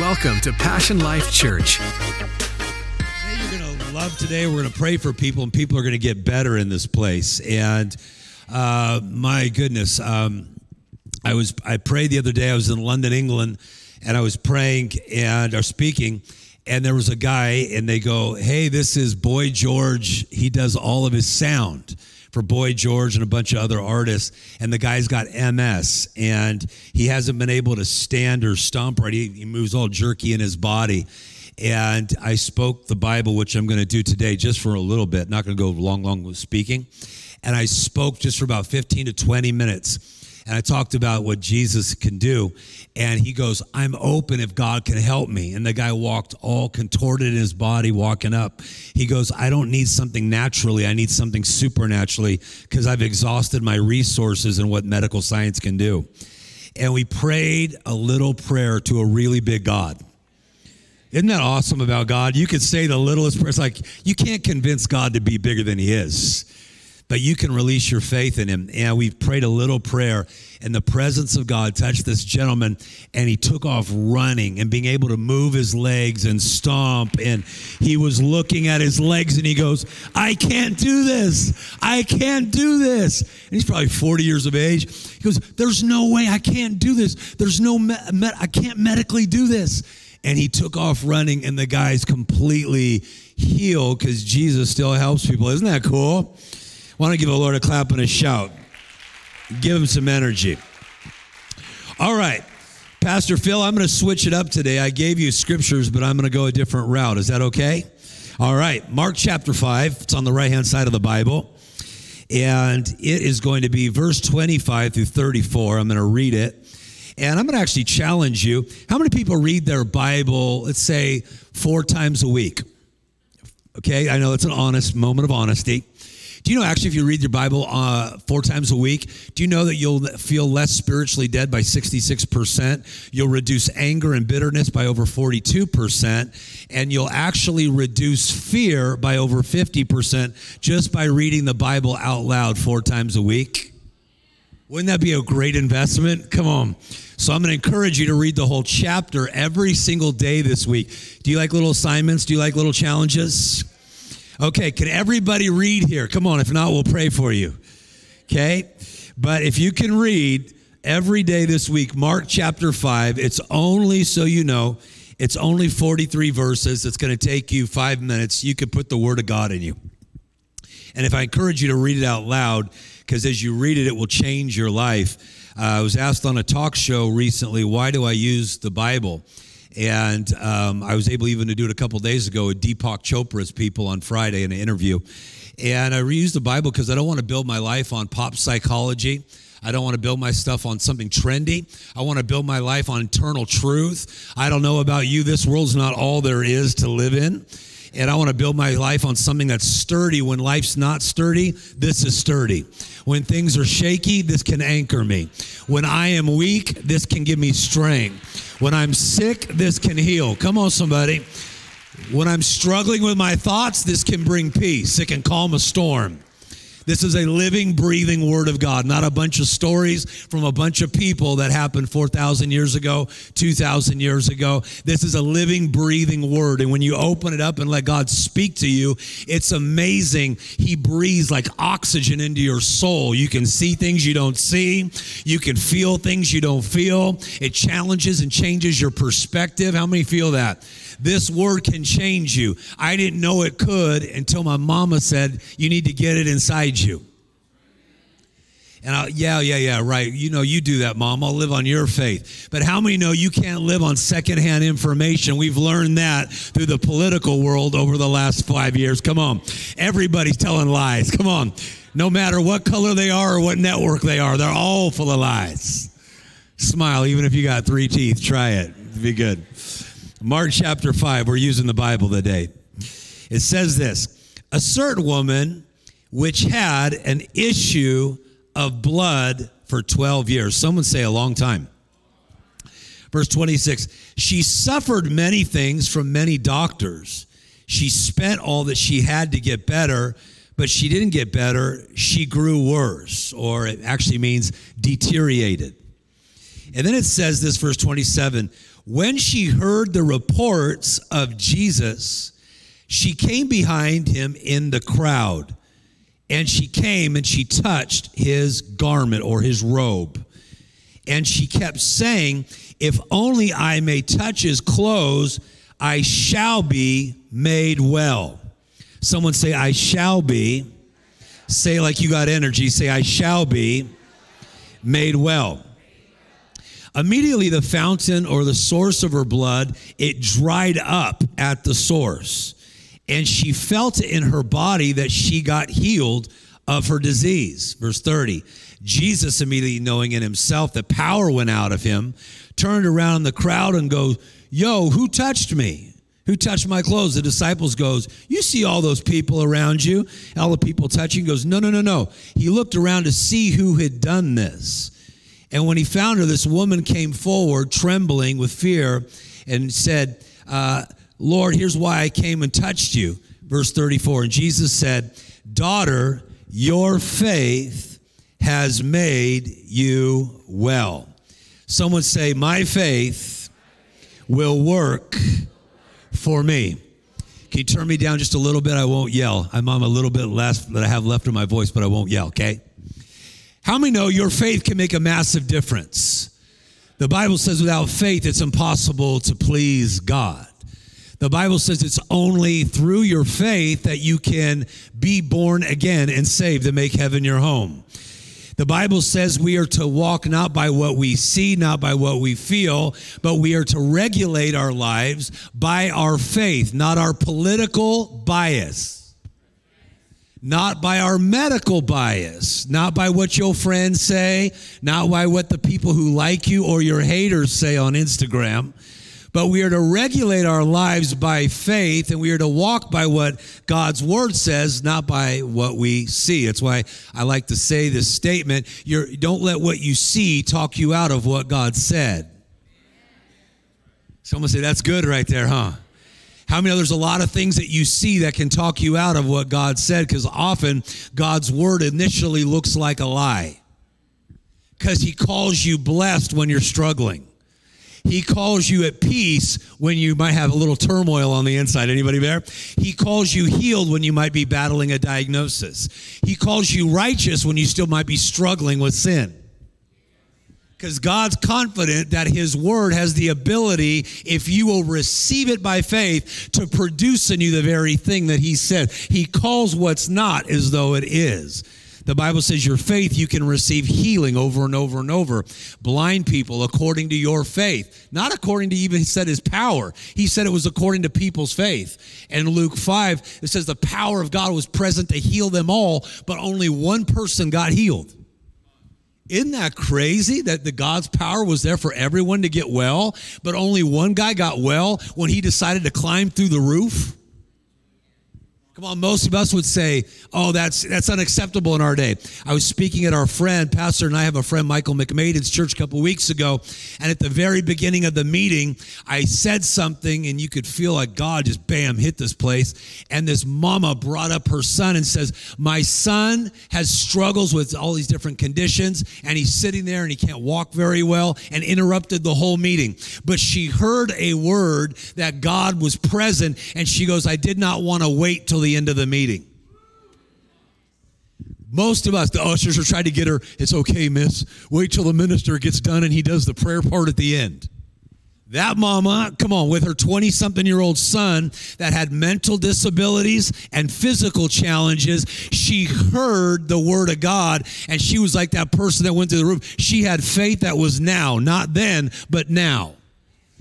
Welcome to Passion Life Church. Hey, you're going to love today. We're going to pray for people, and people are going to get better in this place. And uh, my goodness, um, I was I prayed the other day. I was in London, England, and I was praying and or speaking, and there was a guy, and they go, "Hey, this is Boy George. He does all of his sound." For Boy George and a bunch of other artists. And the guy's got MS and he hasn't been able to stand or stomp right. He, he moves all jerky in his body. And I spoke the Bible, which I'm going to do today just for a little bit, not going to go long, long with speaking. And I spoke just for about 15 to 20 minutes and I talked about what Jesus can do. And he goes, I'm open if God can help me. And the guy walked all contorted in his body, walking up. He goes, I don't need something naturally. I need something supernaturally because I've exhausted my resources and what medical science can do. And we prayed a little prayer to a really big God. Isn't that awesome about God? You could say the littlest prayer. It's like you can't convince God to be bigger than he is but you can release your faith in him. And we prayed a little prayer, and the presence of God touched this gentleman, and he took off running and being able to move his legs and stomp. And he was looking at his legs, and he goes, I can't do this. I can't do this. And he's probably 40 years of age. He goes, There's no way I can't do this. There's no, me- I can't medically do this. And he took off running, and the guy's completely healed because Jesus still helps people. Isn't that cool? Why don't give the Lord a clap and a shout? Give him some energy. All right. Pastor Phil, I'm going to switch it up today. I gave you scriptures, but I'm going to go a different route. Is that okay? All right. Mark chapter 5. It's on the right hand side of the Bible. And it is going to be verse 25 through 34. I'm going to read it. And I'm going to actually challenge you. How many people read their Bible, let's say, four times a week? Okay, I know it's an honest moment of honesty. Do you know actually if you read your Bible uh, four times a week, do you know that you'll feel less spiritually dead by 66%? You'll reduce anger and bitterness by over 42%, and you'll actually reduce fear by over 50% just by reading the Bible out loud four times a week? Wouldn't that be a great investment? Come on. So I'm going to encourage you to read the whole chapter every single day this week. Do you like little assignments? Do you like little challenges? Okay, can everybody read here? Come on, if not, we'll pray for you. Okay? But if you can read every day this week, Mark chapter 5, it's only so you know, it's only 43 verses. It's going to take you five minutes. You can put the Word of God in you. And if I encourage you to read it out loud, because as you read it, it will change your life. Uh, I was asked on a talk show recently, why do I use the Bible? And um, I was able even to do it a couple days ago with Deepak Chopra's people on Friday in an interview. And I reused the Bible because I don't want to build my life on pop psychology. I don't want to build my stuff on something trendy. I want to build my life on eternal truth. I don't know about you. This world's not all there is to live in. And I want to build my life on something that's sturdy. When life's not sturdy, this is sturdy. When things are shaky, this can anchor me. When I am weak, this can give me strength. When I'm sick, this can heal. Come on, somebody. When I'm struggling with my thoughts, this can bring peace. It can calm a storm. This is a living, breathing word of God, not a bunch of stories from a bunch of people that happened 4,000 years ago, 2,000 years ago. This is a living, breathing word. And when you open it up and let God speak to you, it's amazing. He breathes like oxygen into your soul. You can see things you don't see, you can feel things you don't feel. It challenges and changes your perspective. How many feel that? This word can change you. I didn't know it could until my mama said, You need to get it inside you. And I, yeah, yeah, yeah, right. You know, you do that, mom. I'll live on your faith. But how many know you can't live on secondhand information? We've learned that through the political world over the last five years. Come on. Everybody's telling lies. Come on. No matter what color they are or what network they are, they're all full of lies. Smile, even if you got three teeth. Try it. It'd be good. Mark chapter 5, we're using the Bible today. It says this A certain woman which had an issue of blood for 12 years. Someone say a long time. Verse 26 She suffered many things from many doctors. She spent all that she had to get better, but she didn't get better. She grew worse, or it actually means deteriorated. And then it says this, verse 27 When she heard the reports of Jesus, she came behind him in the crowd. And she came and she touched his garment or his robe. And she kept saying, If only I may touch his clothes, I shall be made well. Someone say, I shall be. Say, like you got energy, say, I shall be made well. Immediately, the fountain or the source of her blood, it dried up at the source. And she felt in her body that she got healed of her disease. Verse 30. Jesus, immediately knowing in himself that power went out of him, turned around in the crowd and goes, Yo, who touched me? Who touched my clothes? The disciples goes, You see all those people around you, all the people touching. Goes, No, no, no, no. He looked around to see who had done this. And when he found her, this woman came forward, trembling with fear, and said, uh, Lord, here's why I came and touched you. Verse 34. And Jesus said, Daughter, your faith has made you well. Someone say, My faith will work for me. Can you turn me down just a little bit? I won't yell. I'm on a little bit less that I have left in my voice, but I won't yell, okay? How many know your faith can make a massive difference? The Bible says without faith, it's impossible to please God. The Bible says it's only through your faith that you can be born again and saved to make heaven your home. The Bible says we are to walk not by what we see, not by what we feel, but we are to regulate our lives by our faith, not our political bias not by our medical bias, not by what your friends say, not by what the people who like you or your haters say on Instagram, but we are to regulate our lives by faith and we are to walk by what God's word says, not by what we see. That's why I like to say this statement You're, don't let what you see talk you out of what God said. Someone say, That's good right there, huh? How many there's a lot of things that you see that can talk you out of what God said? Because often God's word initially looks like a lie. Because he calls you blessed when you're struggling. He calls you at peace when you might have a little turmoil on the inside. Anybody there? He calls you healed when you might be battling a diagnosis. He calls you righteous when you still might be struggling with sin because God's confident that His Word has the ability, if you will receive it by faith, to produce in you the very thing that He said. He calls what's not as though it is. The Bible says your faith, you can receive healing over and over and over. Blind people, according to your faith, not according to even, he said, his power. He said it was according to people's faith. And Luke 5, it says the power of God was present to heal them all, but only one person got healed. Isn't that crazy that the God's power was there for everyone to get well, but only one guy got well when he decided to climb through the roof? Come on, most of us would say, "Oh, that's that's unacceptable in our day." I was speaking at our friend, Pastor, and I have a friend, Michael McMaden's church a couple weeks ago, and at the very beginning of the meeting, I said something, and you could feel like God just bam hit this place. And this mama brought up her son and says, "My son has struggles with all these different conditions, and he's sitting there and he can't walk very well," and interrupted the whole meeting. But she heard a word that God was present, and she goes, "I did not want to wait till the the end of the meeting. Most of us, the ushers are trying to get her, it's okay, miss. Wait till the minister gets done and he does the prayer part at the end. That mama, come on, with her 20 something year old son that had mental disabilities and physical challenges, she heard the word of God and she was like that person that went to the roof. She had faith that was now, not then, but now.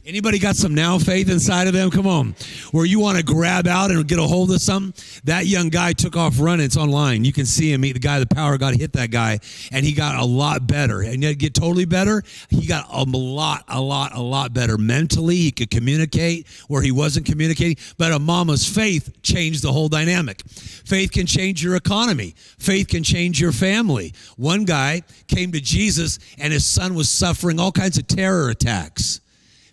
Anybody got some now faith inside of them? Come on. Where you want to grab out and get a hold of something? That young guy took off running. It's online. You can see him. He, the guy, the power God hit that guy, and he got a lot better. And yet, get totally better. He got a lot, a lot, a lot better mentally. He could communicate where he wasn't communicating. But a mama's faith changed the whole dynamic. Faith can change your economy. Faith can change your family. One guy came to Jesus, and his son was suffering all kinds of terror attacks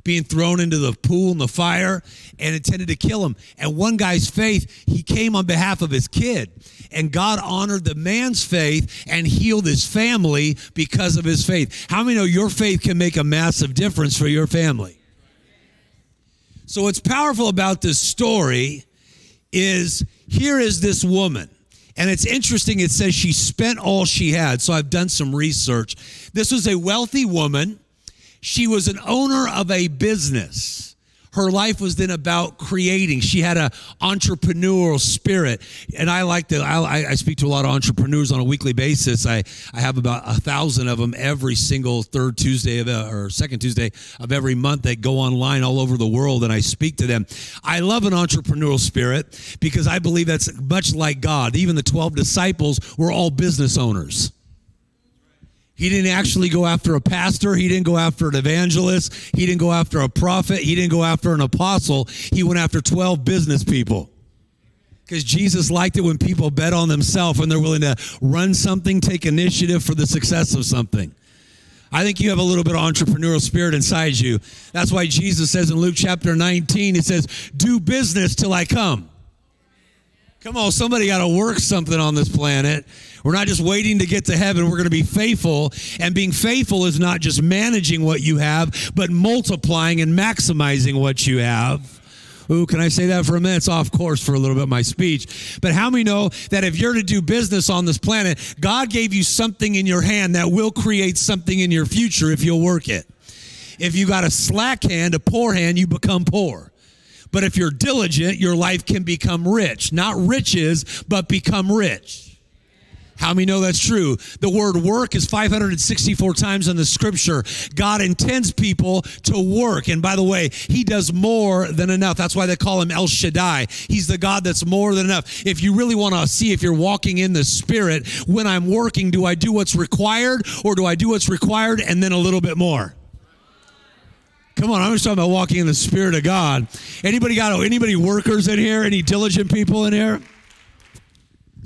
being thrown into the pool and the fire and intended to kill him. And one guy's faith, he came on behalf of his kid. And God honored the man's faith and healed his family because of his faith. How many know your faith can make a massive difference for your family? So, what's powerful about this story is here is this woman. And it's interesting, it says she spent all she had. So I've done some research. This was a wealthy woman. She was an owner of a business her life was then about creating. She had an entrepreneurial spirit, and I like to. I, I, speak to a lot of entrepreneurs on a weekly basis. I I have about a thousand of them every single third Tuesday of uh, or second Tuesday of every month. They go online all over the world, and I speak to them. I love an entrepreneurial spirit because I believe that's much like God. Even the twelve disciples were all business owners. He didn't actually go after a pastor. He didn't go after an evangelist. He didn't go after a prophet. He didn't go after an apostle. He went after 12 business people. Because Jesus liked it when people bet on themselves and they're willing to run something, take initiative for the success of something. I think you have a little bit of entrepreneurial spirit inside you. That's why Jesus says in Luke chapter 19, He says, Do business till I come. Come on, somebody got to work something on this planet. We're not just waiting to get to heaven. We're going to be faithful. And being faithful is not just managing what you have, but multiplying and maximizing what you have. Ooh, can I say that for a minute? It's off course for a little bit, my speech. But how many know that if you're to do business on this planet, God gave you something in your hand that will create something in your future if you'll work it? If you got a slack hand, a poor hand, you become poor. But if you're diligent, your life can become rich. Not riches, but become rich. How many know that's true? The word work is 564 times in the scripture. God intends people to work. And by the way, he does more than enough. That's why they call him El Shaddai. He's the God that's more than enough. If you really want to see if you're walking in the spirit, when I'm working, do I do what's required or do I do what's required and then a little bit more? Come on, I'm just talking about walking in the Spirit of God. Anybody got anybody workers in here? Any diligent people in here?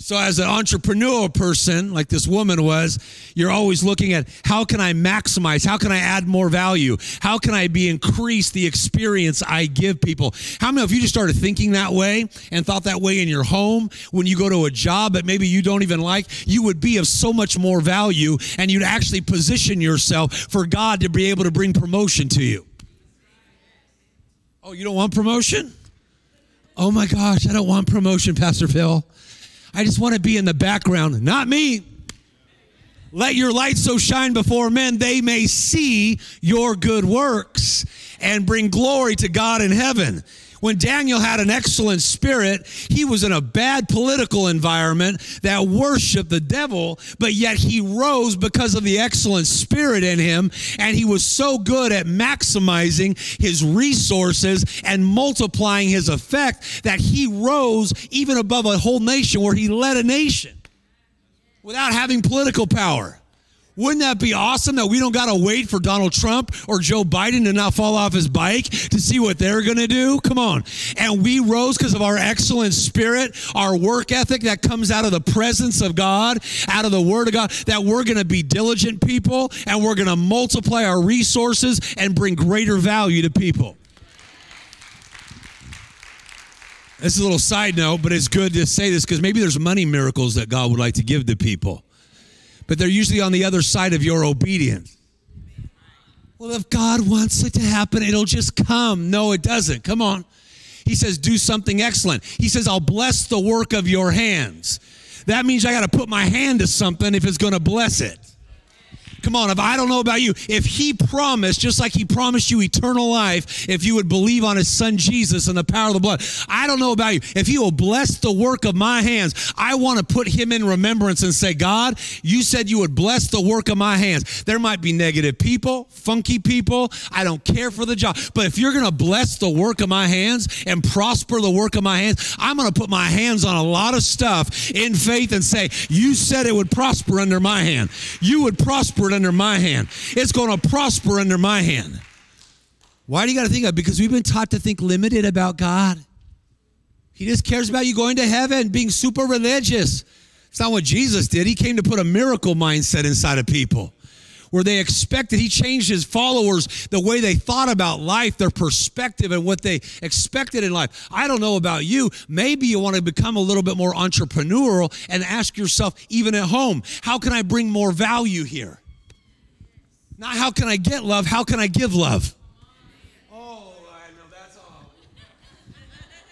So, as an entrepreneur person, like this woman was, you're always looking at how can I maximize? How can I add more value? How can I be increase the experience I give people? How many of you just started thinking that way and thought that way in your home when you go to a job that maybe you don't even like? You would be of so much more value and you'd actually position yourself for God to be able to bring promotion to you. Oh, you don't want promotion? Oh my gosh, I don't want promotion, Pastor Phil. I just want to be in the background. Not me. Let your light so shine before men they may see your good works and bring glory to God in heaven. When Daniel had an excellent spirit, he was in a bad political environment that worshiped the devil, but yet he rose because of the excellent spirit in him. And he was so good at maximizing his resources and multiplying his effect that he rose even above a whole nation where he led a nation without having political power. Wouldn't that be awesome that we don't got to wait for Donald Trump or Joe Biden to not fall off his bike to see what they're going to do? Come on. And we rose because of our excellent spirit, our work ethic that comes out of the presence of God, out of the Word of God, that we're going to be diligent people and we're going to multiply our resources and bring greater value to people. This is a little side note, but it's good to say this because maybe there's money miracles that God would like to give to people but they're usually on the other side of your obedience. Well, if God wants it to happen, it'll just come. No, it doesn't. Come on. He says, do something excellent. He says, I'll bless the work of your hands. That means I got to put my hand to something if it's going to bless it. Come on, if I don't know about you, if he promised, just like he promised you eternal life, if you would believe on his son Jesus and the power of the blood, I don't know about you. If he will bless the work of my hands, I want to put him in remembrance and say, God, you said you would bless the work of my hands. There might be negative people, funky people. I don't care for the job. But if you're going to bless the work of my hands and prosper the work of my hands, I'm going to put my hands on a lot of stuff in faith and say, You said it would prosper under my hand. You would prosper under my hand. It's going to prosper under my hand. Why do you got to think of it? Because we've been taught to think limited about God. He just cares about you going to heaven, being super religious. It's not what Jesus did. He came to put a miracle mindset inside of people. where they expected, he changed his followers the way they thought about life, their perspective, and what they expected in life. I don't know about you. Maybe you want to become a little bit more entrepreneurial and ask yourself, even at home, how can I bring more value here? Not how can I get love, how can I give love? Oh, I know that's all.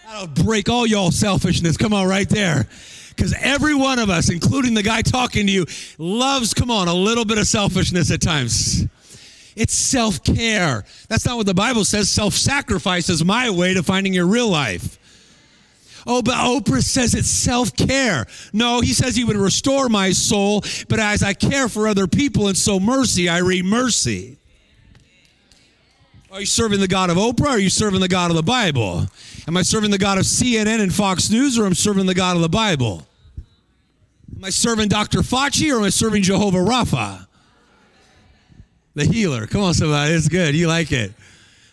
That'll break all y'all selfishness. Come on, right there. Because every one of us, including the guy talking to you, loves, come on, a little bit of selfishness at times. It's self care. That's not what the Bible says. Self sacrifice is my way to finding your real life. Oh, but Oprah says it's self care. No, he says he would restore my soul, but as I care for other people and sow mercy, I read mercy. Are you serving the God of Oprah are you serving the God of the Bible? Am I serving the God of CNN and Fox News or am I serving the God of the Bible? Am I serving Dr. Fauci or am I serving Jehovah Rapha? The healer. Come on, somebody. It's good. You like it.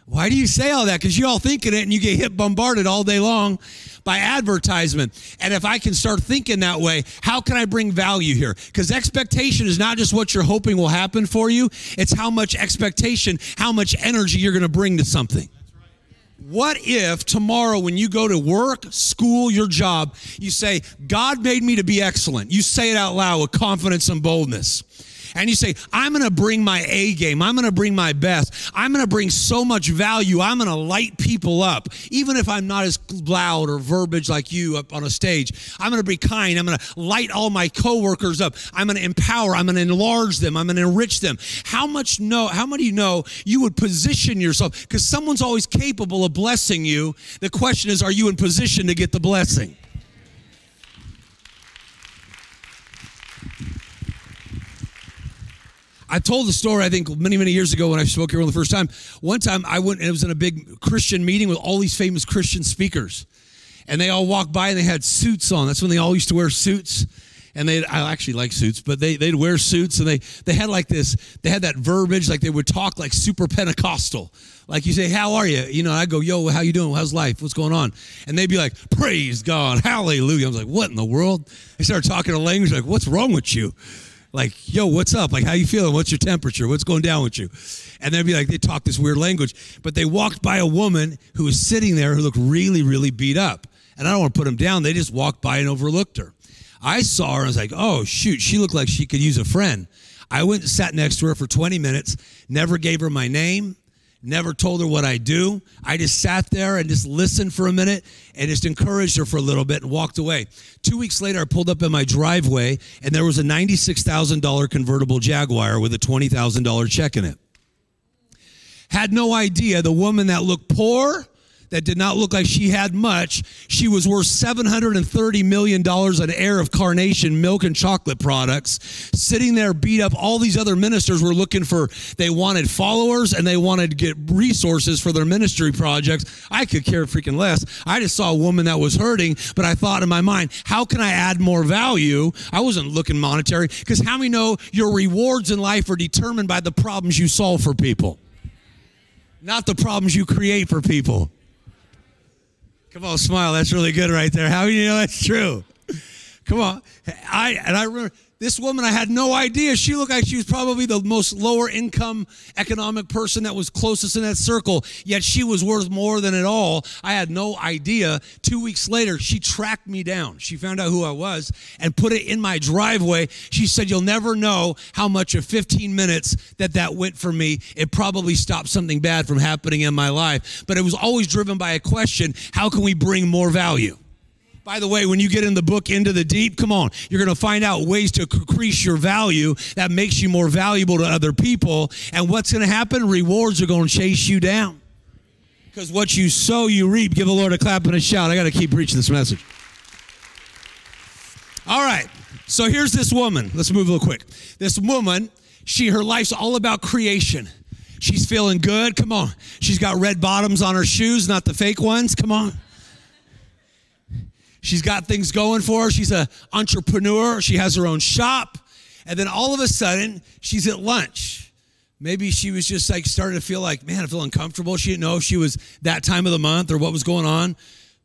Why do you say all that? Because you all thinking it and you get hit bombarded all day long by advertisement. And if I can start thinking that way, how can I bring value here? Because expectation is not just what you're hoping will happen for you, it's how much expectation, how much energy you're going to bring to something. What if tomorrow, when you go to work, school, your job, you say, God made me to be excellent? You say it out loud with confidence and boldness and you say, I'm going to bring my A game. I'm going to bring my best. I'm going to bring so much value. I'm going to light people up. Even if I'm not as loud or verbiage like you up on a stage, I'm going to be kind. I'm going to light all my coworkers up. I'm going to empower. I'm going to enlarge them. I'm going to enrich them. How much know, how many know you would position yourself? Because someone's always capable of blessing you. The question is, are you in position to get the blessing? I told the story, I think, many, many years ago when I spoke here for the first time. One time I went and it was in a big Christian meeting with all these famous Christian speakers. And they all walked by and they had suits on. That's when they all used to wear suits. And they, I actually like suits, but they, they'd wear suits and they, they had like this, they had that verbiage, like they would talk like super Pentecostal. Like you say, how are you? You know, I go, yo, how you doing? How's life? What's going on? And they'd be like, praise God, hallelujah. I was like, what in the world? They started talking a language like, what's wrong with you? Like, yo, what's up? Like, how you feeling? What's your temperature? What's going down with you? And they'd be like, they talk this weird language. But they walked by a woman who was sitting there who looked really, really beat up. And I don't want to put them down. They just walked by and overlooked her. I saw her and I was like, oh, shoot, she looked like she could use a friend. I went and sat next to her for 20 minutes, never gave her my name, never told her what I do. I just sat there and just listened for a minute and just encouraged her for a little bit and walked away. Two weeks later, I pulled up in my driveway and there was a $96,000 convertible Jaguar with a $20,000 check in it. Had no idea the woman that looked poor that did not look like she had much. She was worth $730 million an heir of carnation milk and chocolate products. Sitting there, beat up. All these other ministers were looking for, they wanted followers and they wanted to get resources for their ministry projects. I could care freaking less. I just saw a woman that was hurting, but I thought in my mind, how can I add more value? I wasn't looking monetary because how many know your rewards in life are determined by the problems you solve for people? Not the problems you create for people. Come on, smile. That's really good right there. How do you know that's true? Come on. I and I remember this woman, I had no idea. She looked like she was probably the most lower income economic person that was closest in that circle, yet she was worth more than it all. I had no idea. Two weeks later, she tracked me down. She found out who I was and put it in my driveway. She said, You'll never know how much of 15 minutes that that went for me. It probably stopped something bad from happening in my life, but it was always driven by a question how can we bring more value? By the way, when you get in the book Into the Deep, come on, you're going to find out ways to increase your value that makes you more valuable to other people. And what's going to happen? Rewards are going to chase you down. Because what you sow, you reap. Give the Lord a clap and a shout. I got to keep preaching this message. All right. So here's this woman. Let's move little quick. This woman, she her life's all about creation. She's feeling good. Come on. She's got red bottoms on her shoes, not the fake ones. Come on. She's got things going for her. She's an entrepreneur. She has her own shop. And then all of a sudden, she's at lunch. Maybe she was just like starting to feel like, man, I feel uncomfortable. She didn't know if she was that time of the month or what was going on.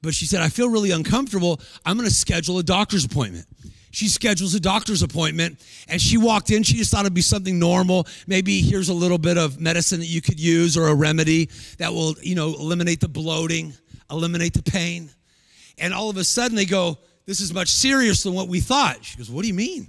But she said, I feel really uncomfortable. I'm going to schedule a doctor's appointment. she schedules a doctor's appointment and she walked in she just thought it'd be something normal maybe here's a little bit of medicine that you could use or a remedy that will you know eliminate the bloating eliminate the pain and all of a sudden they go this is much serious than what we thought. She goes what do you mean?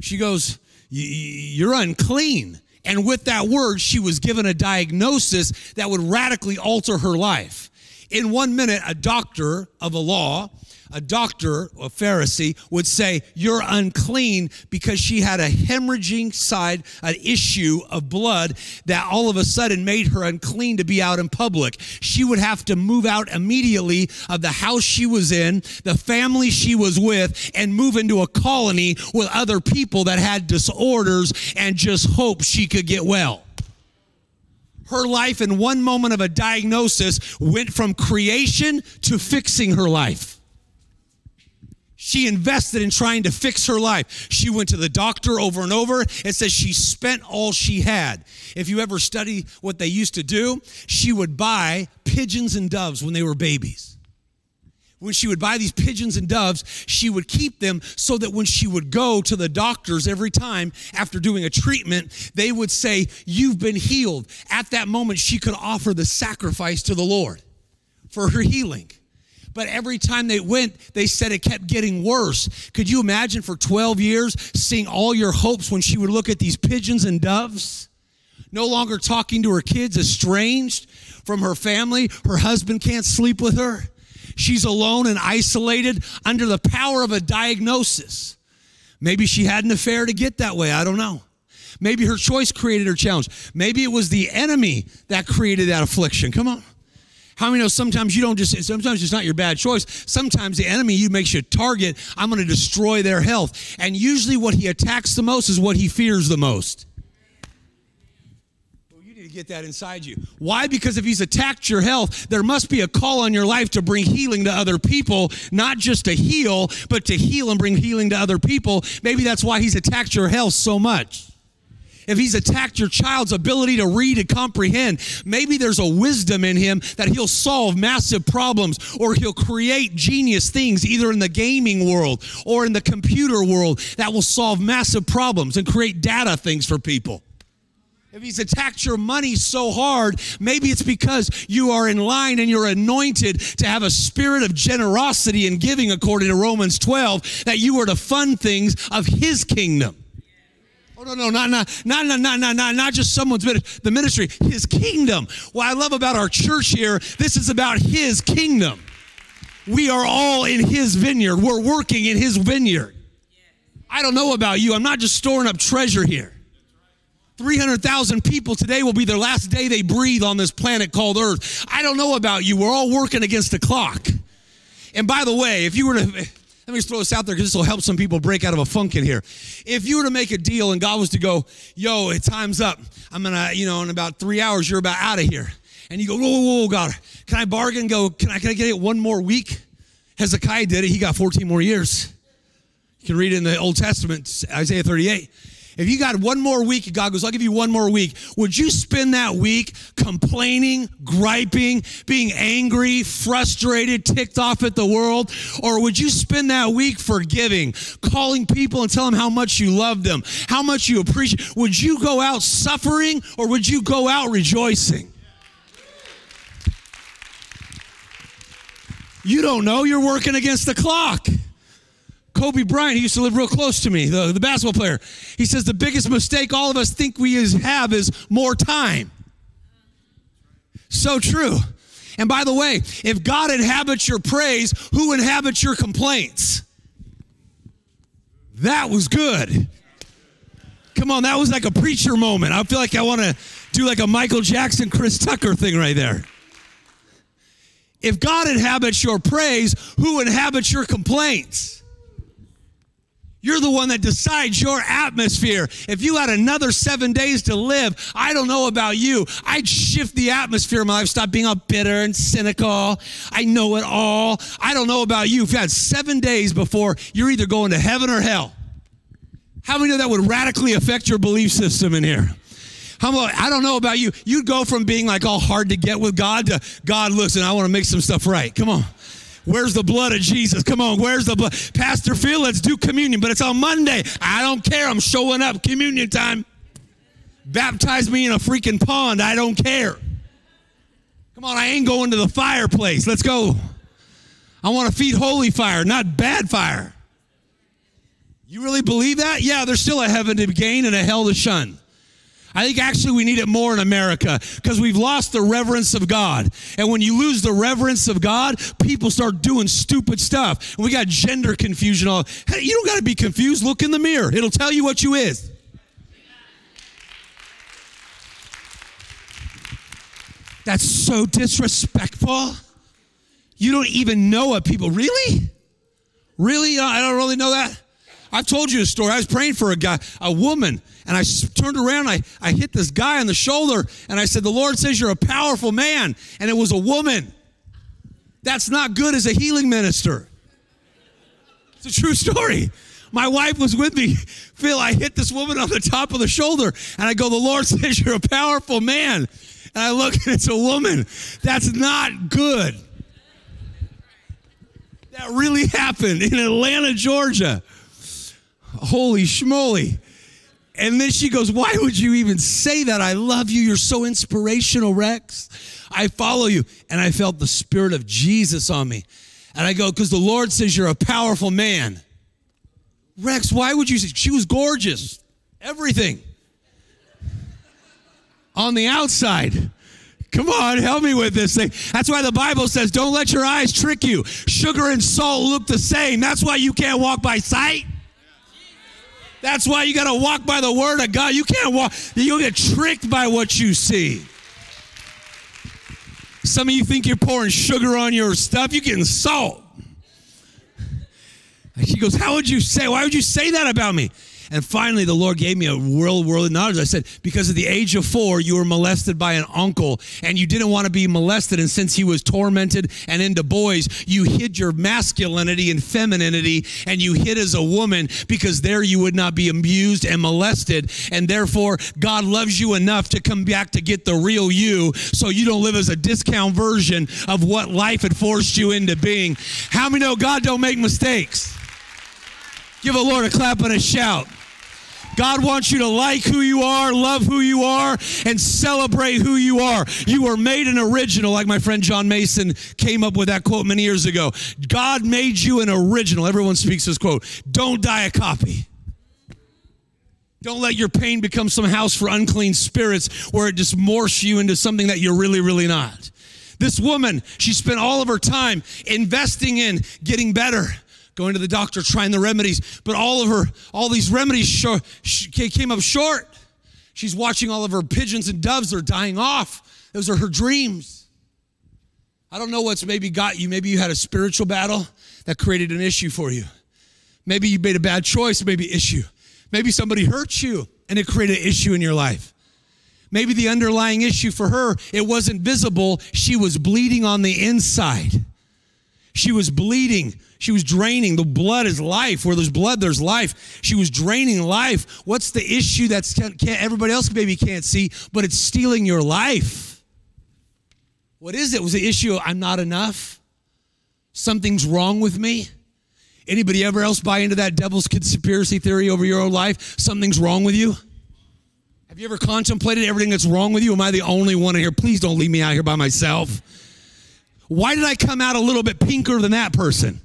She goes you're unclean. And with that word she was given a diagnosis that would radically alter her life. In one minute a doctor of a law a doctor, a Pharisee, would say, You're unclean because she had a hemorrhaging side, an issue of blood that all of a sudden made her unclean to be out in public. She would have to move out immediately of the house she was in, the family she was with, and move into a colony with other people that had disorders and just hope she could get well her life in one moment of a diagnosis went from creation to fixing her life. She invested in trying to fix her life. She went to the doctor over and over. It says she spent all she had. If you ever study what they used to do, she would buy pigeons and doves when they were babies. When she would buy these pigeons and doves, she would keep them so that when she would go to the doctors every time after doing a treatment, they would say, You've been healed. At that moment, she could offer the sacrifice to the Lord for her healing. But every time they went, they said it kept getting worse. Could you imagine for 12 years seeing all your hopes when she would look at these pigeons and doves? No longer talking to her kids, estranged from her family. Her husband can't sleep with her. She's alone and isolated under the power of a diagnosis. Maybe she had an affair to get that way. I don't know. Maybe her choice created her challenge. Maybe it was the enemy that created that affliction. Come on. How many know sometimes you don't just, sometimes it's not your bad choice. Sometimes the enemy you makes you target. I'm going to destroy their health. And usually what he attacks the most is what he fears the most Well, you need to get that inside you. Why? Because if he's attacked your health, there must be a call on your life to bring healing to other people, not just to heal, but to heal and bring healing to other people. Maybe that's why he's attacked your health so much if he's attacked your child's ability to read and comprehend, maybe there's a wisdom in him that he'll solve massive problems or he'll create genius things either in the gaming world or in the computer world that will solve massive problems and create data things for people. If he's attacked your money so hard, maybe it's because you are in line and you're anointed to have a spirit of generosity and giving, according to Romans 12, that you are to fund things of his kingdom. Oh no, no, not not not not not not not, just someone's ministry, the ministry, his kingdom. What I love about our church here, this is about his kingdom. We are all in his vineyard. We're working in his vineyard. I don't know about you. I'm not just storing up treasure here. 300,000 people today will be their last day they breathe on this planet called Earth. I don't know about you. We're all working against the clock. And by the way, if you were to let me just throw this out there because this will help some people break out of a funk in here. If you were to make a deal and God was to go, yo, it time's up. I'm gonna, you know, in about three hours, you're about out of here. And you go, whoa, whoa, whoa, God, can I bargain? Go, can I, can I get it one more week? Hezekiah did it. He got 14 more years. You can read it in the Old Testament, Isaiah 38. If you got one more week, God goes, I'll give you one more week. Would you spend that week complaining, griping, being angry, frustrated, ticked off at the world? Or would you spend that week forgiving, calling people and telling them how much you love them, how much you appreciate? Would you go out suffering or would you go out rejoicing? You don't know. You're working against the clock. Kobe Bryant, he used to live real close to me, the, the basketball player. He says the biggest mistake all of us think we have is more time. So true. And by the way, if God inhabits your praise, who inhabits your complaints? That was good. Come on, that was like a preacher moment. I feel like I want to do like a Michael Jackson, Chris Tucker thing right there. If God inhabits your praise, who inhabits your complaints? You're the one that decides your atmosphere. If you had another seven days to live, I don't know about you. I'd shift the atmosphere of my life, stop being all bitter and cynical. I know it all. I don't know about you. If you had seven days before you're either going to heaven or hell, how many know that would radically affect your belief system in here? How about, I don't know about you. You'd go from being like all hard to get with God to God, listen, I want to make some stuff right. Come on. Where's the blood of Jesus? Come on, where's the blood? Pastor Phil, let's do communion, but it's on Monday. I don't care. I'm showing up. Communion time. Baptize me in a freaking pond. I don't care. Come on, I ain't going to the fireplace. Let's go. I want to feed holy fire, not bad fire. You really believe that? Yeah, there's still a heaven to gain and a hell to shun. I think actually we need it more in America because we've lost the reverence of God. And when you lose the reverence of God, people start doing stupid stuff. And we got gender confusion all. Hey, you don't got to be confused. Look in the mirror. It'll tell you what you is. That's so disrespectful. You don't even know what people really? Really? I don't really know that. I've told you a story. I was praying for a guy, a woman, and I turned around. I, I hit this guy on the shoulder, and I said, The Lord says you're a powerful man. And it was a woman. That's not good as a healing minister. It's a true story. My wife was with me. Phil, I hit this woman on the top of the shoulder, and I go, The Lord says you're a powerful man. And I look, and it's a woman. That's not good. That really happened in Atlanta, Georgia. Holy schmoly. And then she goes, Why would you even say that? I love you. You're so inspirational, Rex. I follow you. And I felt the Spirit of Jesus on me. And I go, Because the Lord says you're a powerful man. Rex, why would you say? She was gorgeous. Everything. On the outside. Come on, help me with this thing. That's why the Bible says, don't let your eyes trick you. Sugar and salt look the same. That's why you can't walk by sight. That's why you got to walk by the word of God. You can't walk, you'll get tricked by what you see. Some of you think you're pouring sugar on your stuff, you're getting salt. She goes, How would you say? Why would you say that about me? And finally, the Lord gave me a world worldly knowledge. I said, because at the age of four, you were molested by an uncle and you didn't want to be molested. And since he was tormented and into boys, you hid your masculinity and femininity and you hid as a woman because there you would not be abused and molested. And therefore, God loves you enough to come back to get the real you so you don't live as a discount version of what life had forced you into being. How many know God don't make mistakes? Give a Lord a clap and a shout. God wants you to like who you are, love who you are, and celebrate who you are. You were made an original, like my friend John Mason came up with that quote many years ago. God made you an original. Everyone speaks this quote. Don't die a copy. Don't let your pain become some house for unclean spirits where it just morphs you into something that you're really, really not. This woman, she spent all of her time investing in getting better going to the doctor, trying the remedies, but all of her, all these remedies came up short. She's watching all of her pigeons and doves, they're dying off. Those are her dreams. I don't know what's maybe got you. Maybe you had a spiritual battle that created an issue for you. Maybe you made a bad choice, maybe issue. Maybe somebody hurt you and it created an issue in your life. Maybe the underlying issue for her, it wasn't visible. She was bleeding on the inside. She was bleeding. She was draining. The blood is life. Where there's blood, there's life. She was draining life. What's the issue that's can't, everybody else maybe can't see, but it's stealing your life? What is it? Was the issue I'm not enough? Something's wrong with me? Anybody ever else buy into that devil's conspiracy theory over your own life? Something's wrong with you? Have you ever contemplated everything that's wrong with you? Am I the only one in here? Please don't leave me out here by myself. Why did I come out a little bit pinker than that person?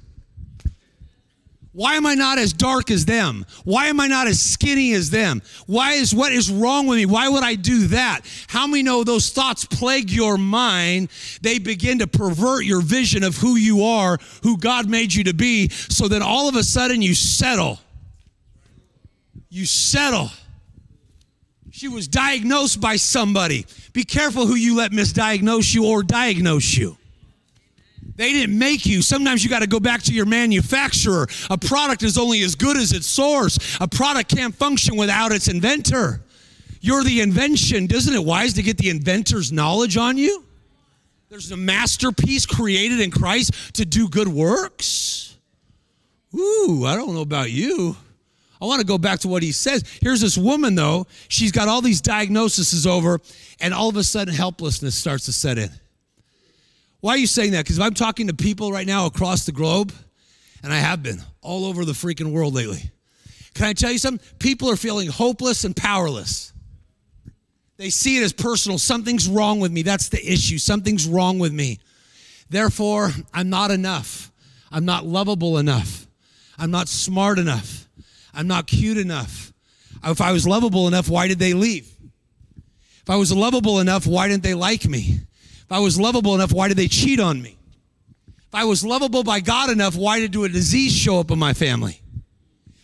Why am I not as dark as them? Why am I not as skinny as them? Why is what is wrong with me? Why would I do that? How many know those thoughts plague your mind? They begin to pervert your vision of who you are, who God made you to be, so that all of a sudden you settle. You settle. She was diagnosed by somebody. Be careful who you let misdiagnose you or diagnose you. They didn't make you. Sometimes you got to go back to your manufacturer. A product is only as good as its source. A product can't function without its inventor. You're the invention. Isn't it wise to get the inventor's knowledge on you? There's a masterpiece created in Christ to do good works. Ooh, I don't know about you. I want to go back to what he says. Here's this woman, though. She's got all these diagnoses over, and all of a sudden, helplessness starts to set in. Why are you saying that? Because I'm talking to people right now across the globe, and I have been all over the freaking world lately. Can I tell you something? People are feeling hopeless and powerless. They see it as personal. Something's wrong with me. That's the issue. Something's wrong with me. Therefore, I'm not enough. I'm not lovable enough. I'm not smart enough. I'm not cute enough. If I was lovable enough, why did they leave? If I was lovable enough, why didn't they like me? I was lovable enough, why did they cheat on me? If I was lovable by God enough, why did a disease show up in my family?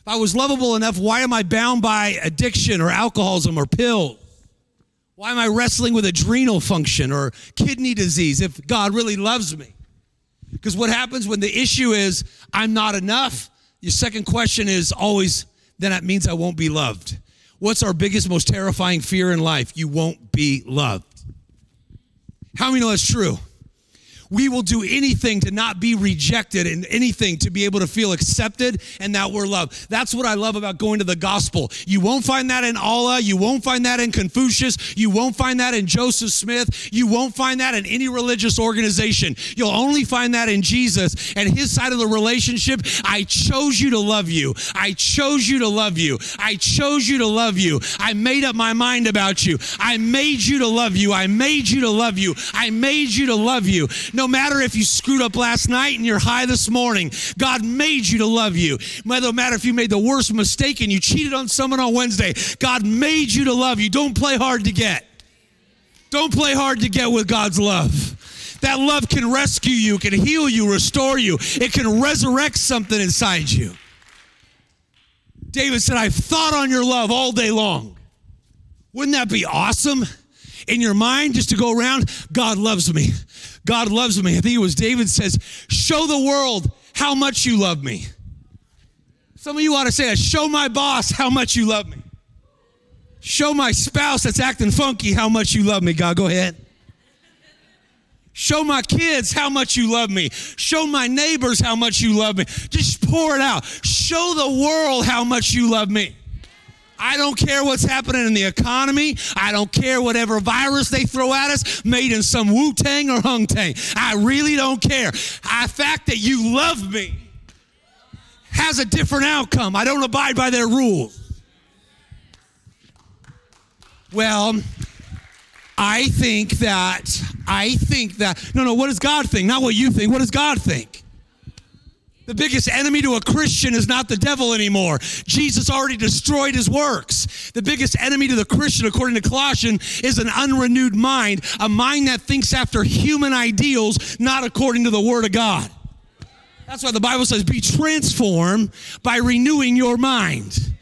If I was lovable enough, why am I bound by addiction or alcoholism or pills? Why am I wrestling with adrenal function or kidney disease if God really loves me? Because what happens when the issue is I'm not enough, your second question is always, then that means I won't be loved. What's our biggest, most terrifying fear in life? You won't be loved. How many know that's true? We will do anything to not be rejected and anything to be able to feel accepted and that we're loved. That's what I love about going to the gospel. You won't find that in Allah. You won't find that in Confucius. You won't find that in Joseph Smith. You won't find that in any religious organization. You'll only find that in Jesus and his side of the relationship. I chose you to love you. I chose you to love you. I chose you to love you. I made up my mind about you. I made you to love you. I made you to love you. I made you to love you. Matter if you screwed up last night and you're high this morning, God made you to love you. No matter if you made the worst mistake and you cheated on someone on Wednesday, God made you to love you. Don't play hard to get. Don't play hard to get with God's love. That love can rescue you, can heal you, restore you. It can resurrect something inside you. David said, I've thought on your love all day long. Wouldn't that be awesome? In your mind, just to go around, God loves me. God loves me. I think it was David says, Show the world how much you love me. Some of you ought to say, Show my boss how much you love me. Show my spouse that's acting funky how much you love me. God, go ahead. Show my kids how much you love me. Show my neighbors how much you love me. Just pour it out. Show the world how much you love me. I don't care what's happening in the economy. I don't care whatever virus they throw at us, made in some Wu Tang or Hung Tang. I really don't care. The fact that you love me has a different outcome. I don't abide by their rules. Well, I think that, I think that, no, no, what does God think? Not what you think. What does God think? The biggest enemy to a Christian is not the devil anymore. Jesus already destroyed his works. The biggest enemy to the Christian, according to Colossians, is an unrenewed mind, a mind that thinks after human ideals, not according to the Word of God. That's why the Bible says, be transformed by renewing your mind.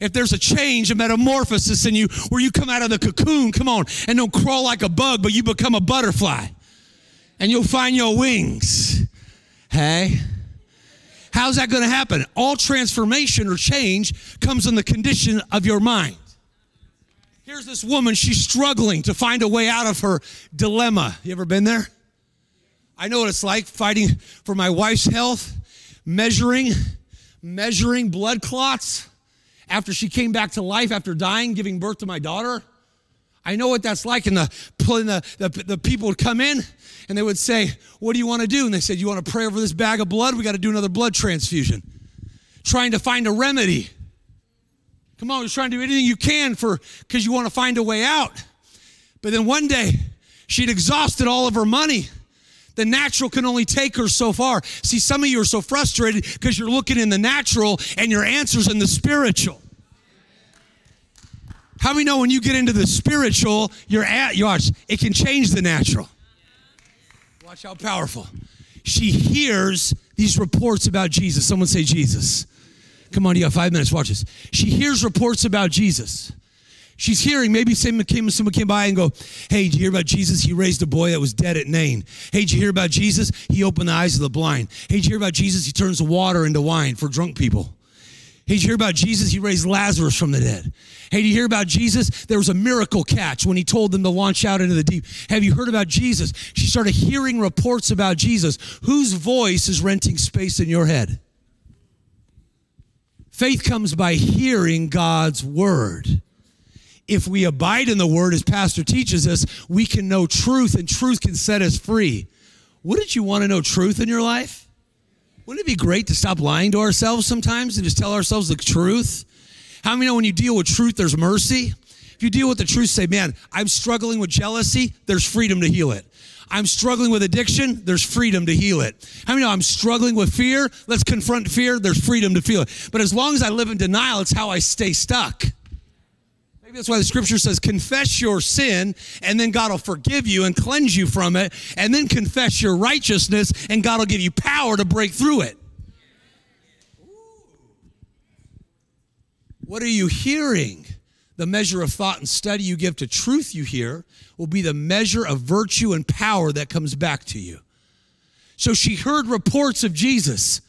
If there's a change, a metamorphosis in you where you come out of the cocoon, come on, and don't crawl like a bug, but you become a butterfly and you'll find your wings. Hey? How's that going to happen? All transformation or change comes in the condition of your mind. Here's this woman, she's struggling to find a way out of her dilemma. You ever been there? I know what it's like fighting for my wife's health, measuring, measuring blood clots after she came back to life after dying, giving birth to my daughter. I know what that's like. And the, the, the, the people would come in and they would say, What do you want to do? And they said, You want to pray over this bag of blood? We got to do another blood transfusion. Trying to find a remedy. Come on, you're trying to do anything you can for because you want to find a way out. But then one day, she'd exhausted all of her money. The natural can only take her so far. See, some of you are so frustrated because you're looking in the natural and your answer's in the spiritual. How many know when you get into the spiritual, you're at yours, it can change the natural. Watch how powerful. She hears these reports about Jesus. Someone say Jesus. Come on, you got five minutes. Watch this. She hears reports about Jesus. She's hearing, maybe someone came, someone came by and go, Hey, did you hear about Jesus? He raised a boy that was dead at Nain. Hey, did you hear about Jesus? He opened the eyes of the blind. Hey, did you hear about Jesus? He turns water into wine for drunk people. Hey, did you hear about Jesus? He raised Lazarus from the dead. Hey, did you hear about Jesus? There was a miracle catch when he told them to launch out into the deep. Have you heard about Jesus? She started hearing reports about Jesus. Whose voice is renting space in your head? Faith comes by hearing God's word. If we abide in the word, as Pastor teaches us, we can know truth and truth can set us free. Wouldn't you want to know truth in your life? Wouldn't it be great to stop lying to ourselves sometimes and just tell ourselves the truth? How many know when you deal with truth, there's mercy? If you deal with the truth, say, man, I'm struggling with jealousy, there's freedom to heal it. I'm struggling with addiction, there's freedom to heal it. How many know I'm struggling with fear? Let's confront fear, there's freedom to feel it. But as long as I live in denial, it's how I stay stuck. Maybe that's why the scripture says, confess your sin, and then God will forgive you and cleanse you from it, and then confess your righteousness, and God will give you power to break through it. What are you hearing? The measure of thought and study you give to truth you hear will be the measure of virtue and power that comes back to you. So she heard reports of Jesus.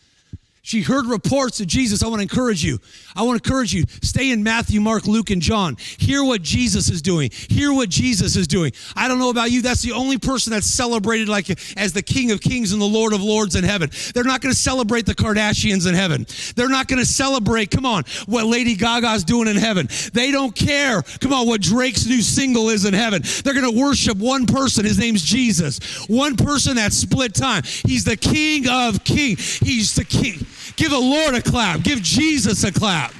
She heard reports of Jesus. I want to encourage you. I want to encourage you. Stay in Matthew, Mark, Luke, and John. Hear what Jesus is doing. Hear what Jesus is doing. I don't know about you. That's the only person that's celebrated like as the King of Kings and the Lord of Lords in heaven. They're not going to celebrate the Kardashians in heaven. They're not going to celebrate, come on, what Lady Gaga's doing in heaven. They don't care, come on, what Drake's new single is in heaven. They're going to worship one person. His name's Jesus. One person that split time. He's the King of Kings. He's the King. Give the Lord a clap. Give Jesus a clap.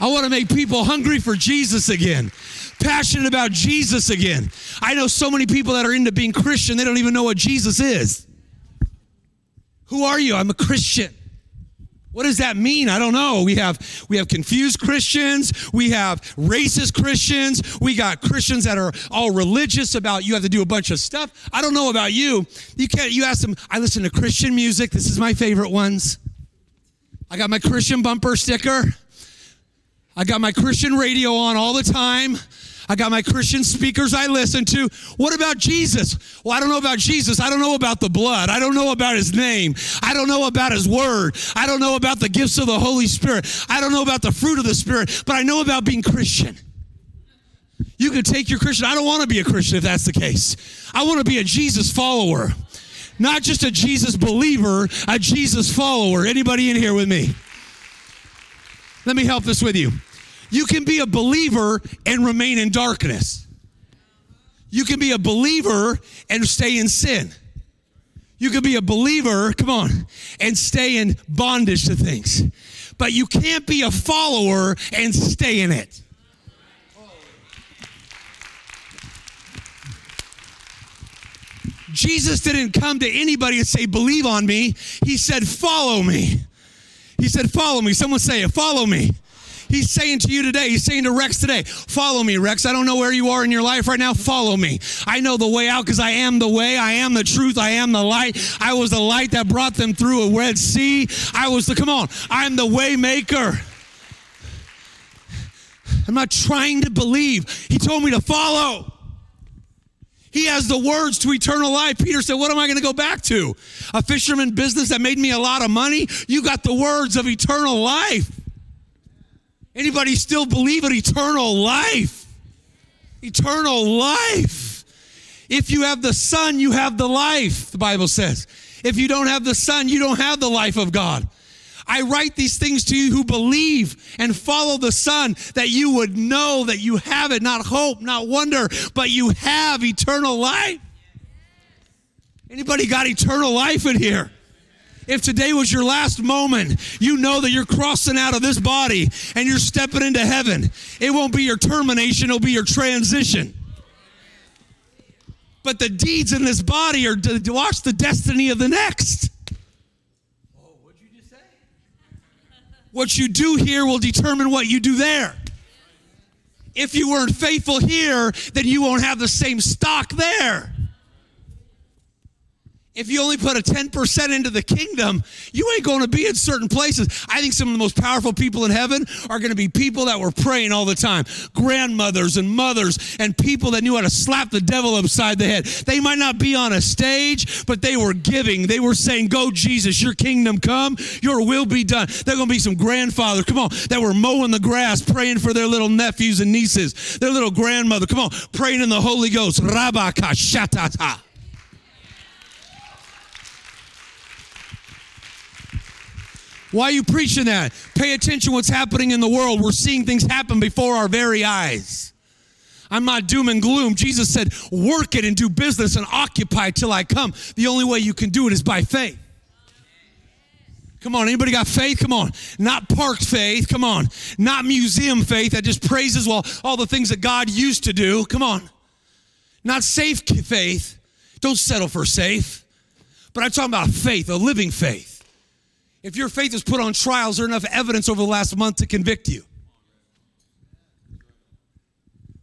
I want to make people hungry for Jesus again, passionate about Jesus again. I know so many people that are into being Christian, they don't even know what Jesus is. Who are you? I'm a Christian. What does that mean? I don't know. We have we have confused Christians, we have racist Christians, we got Christians that are all religious about you have to do a bunch of stuff. I don't know about you. You can't you ask them, I listen to Christian music. This is my favorite ones. I got my Christian bumper sticker. I got my Christian radio on all the time. I got my Christian speakers I listen to. What about Jesus? Well, I don't know about Jesus. I don't know about the blood. I don't know about his name. I don't know about his word. I don't know about the gifts of the Holy Spirit. I don't know about the fruit of the Spirit, but I know about being Christian. You can take your Christian. I don't want to be a Christian if that's the case. I want to be a Jesus follower not just a Jesus believer, a Jesus follower. Anybody in here with me? Let me help this with you. You can be a believer and remain in darkness. You can be a believer and stay in sin. You can be a believer, come on, and stay in bondage to things. But you can't be a follower and stay in it. Jesus didn't come to anybody and say, Believe on me. He said, Follow me. He said, Follow me. Someone say it, Follow me. He's saying to you today, he's saying to Rex today, follow me, Rex. I don't know where you are in your life right now. Follow me. I know the way out because I am the way. I am the truth. I am the light. I was the light that brought them through a Red Sea. I was the, come on, I'm the way maker. I'm not trying to believe. He told me to follow. He has the words to eternal life. Peter said, What am I going to go back to? A fisherman business that made me a lot of money? You got the words of eternal life. Anybody still believe in eternal life? Eternal life. If you have the Son, you have the life, the Bible says. If you don't have the Son, you don't have the life of God. I write these things to you who believe and follow the Son, that you would know that you have it, not hope, not wonder, but you have eternal life. Anybody got eternal life in here? If today was your last moment, you know that you're crossing out of this body and you're stepping into heaven. It won't be your termination, it'll be your transition. But the deeds in this body are to watch the destiny of the next. What you do here will determine what you do there. If you weren't faithful here, then you won't have the same stock there. If you only put a 10% into the kingdom, you ain't going to be in certain places. I think some of the most powerful people in heaven are going to be people that were praying all the time grandmothers and mothers and people that knew how to slap the devil upside the head. They might not be on a stage, but they were giving. They were saying, Go, Jesus, your kingdom come, your will be done. There are going to be some grandfathers, come on, that were mowing the grass, praying for their little nephews and nieces, their little grandmother, come on, praying in the Holy Ghost. Rabaka Why are you preaching that? Pay attention what's happening in the world. We're seeing things happen before our very eyes. I'm not doom and gloom. Jesus said, work it and do business and occupy till I come. The only way you can do it is by faith. Come on, anybody got faith? Come on. Not parked faith. Come on. Not museum faith that just praises well all the things that God used to do. Come on. Not safe faith. Don't settle for safe. But I'm talking about faith, a living faith. If your faith is put on trials, there's enough evidence over the last month to convict you.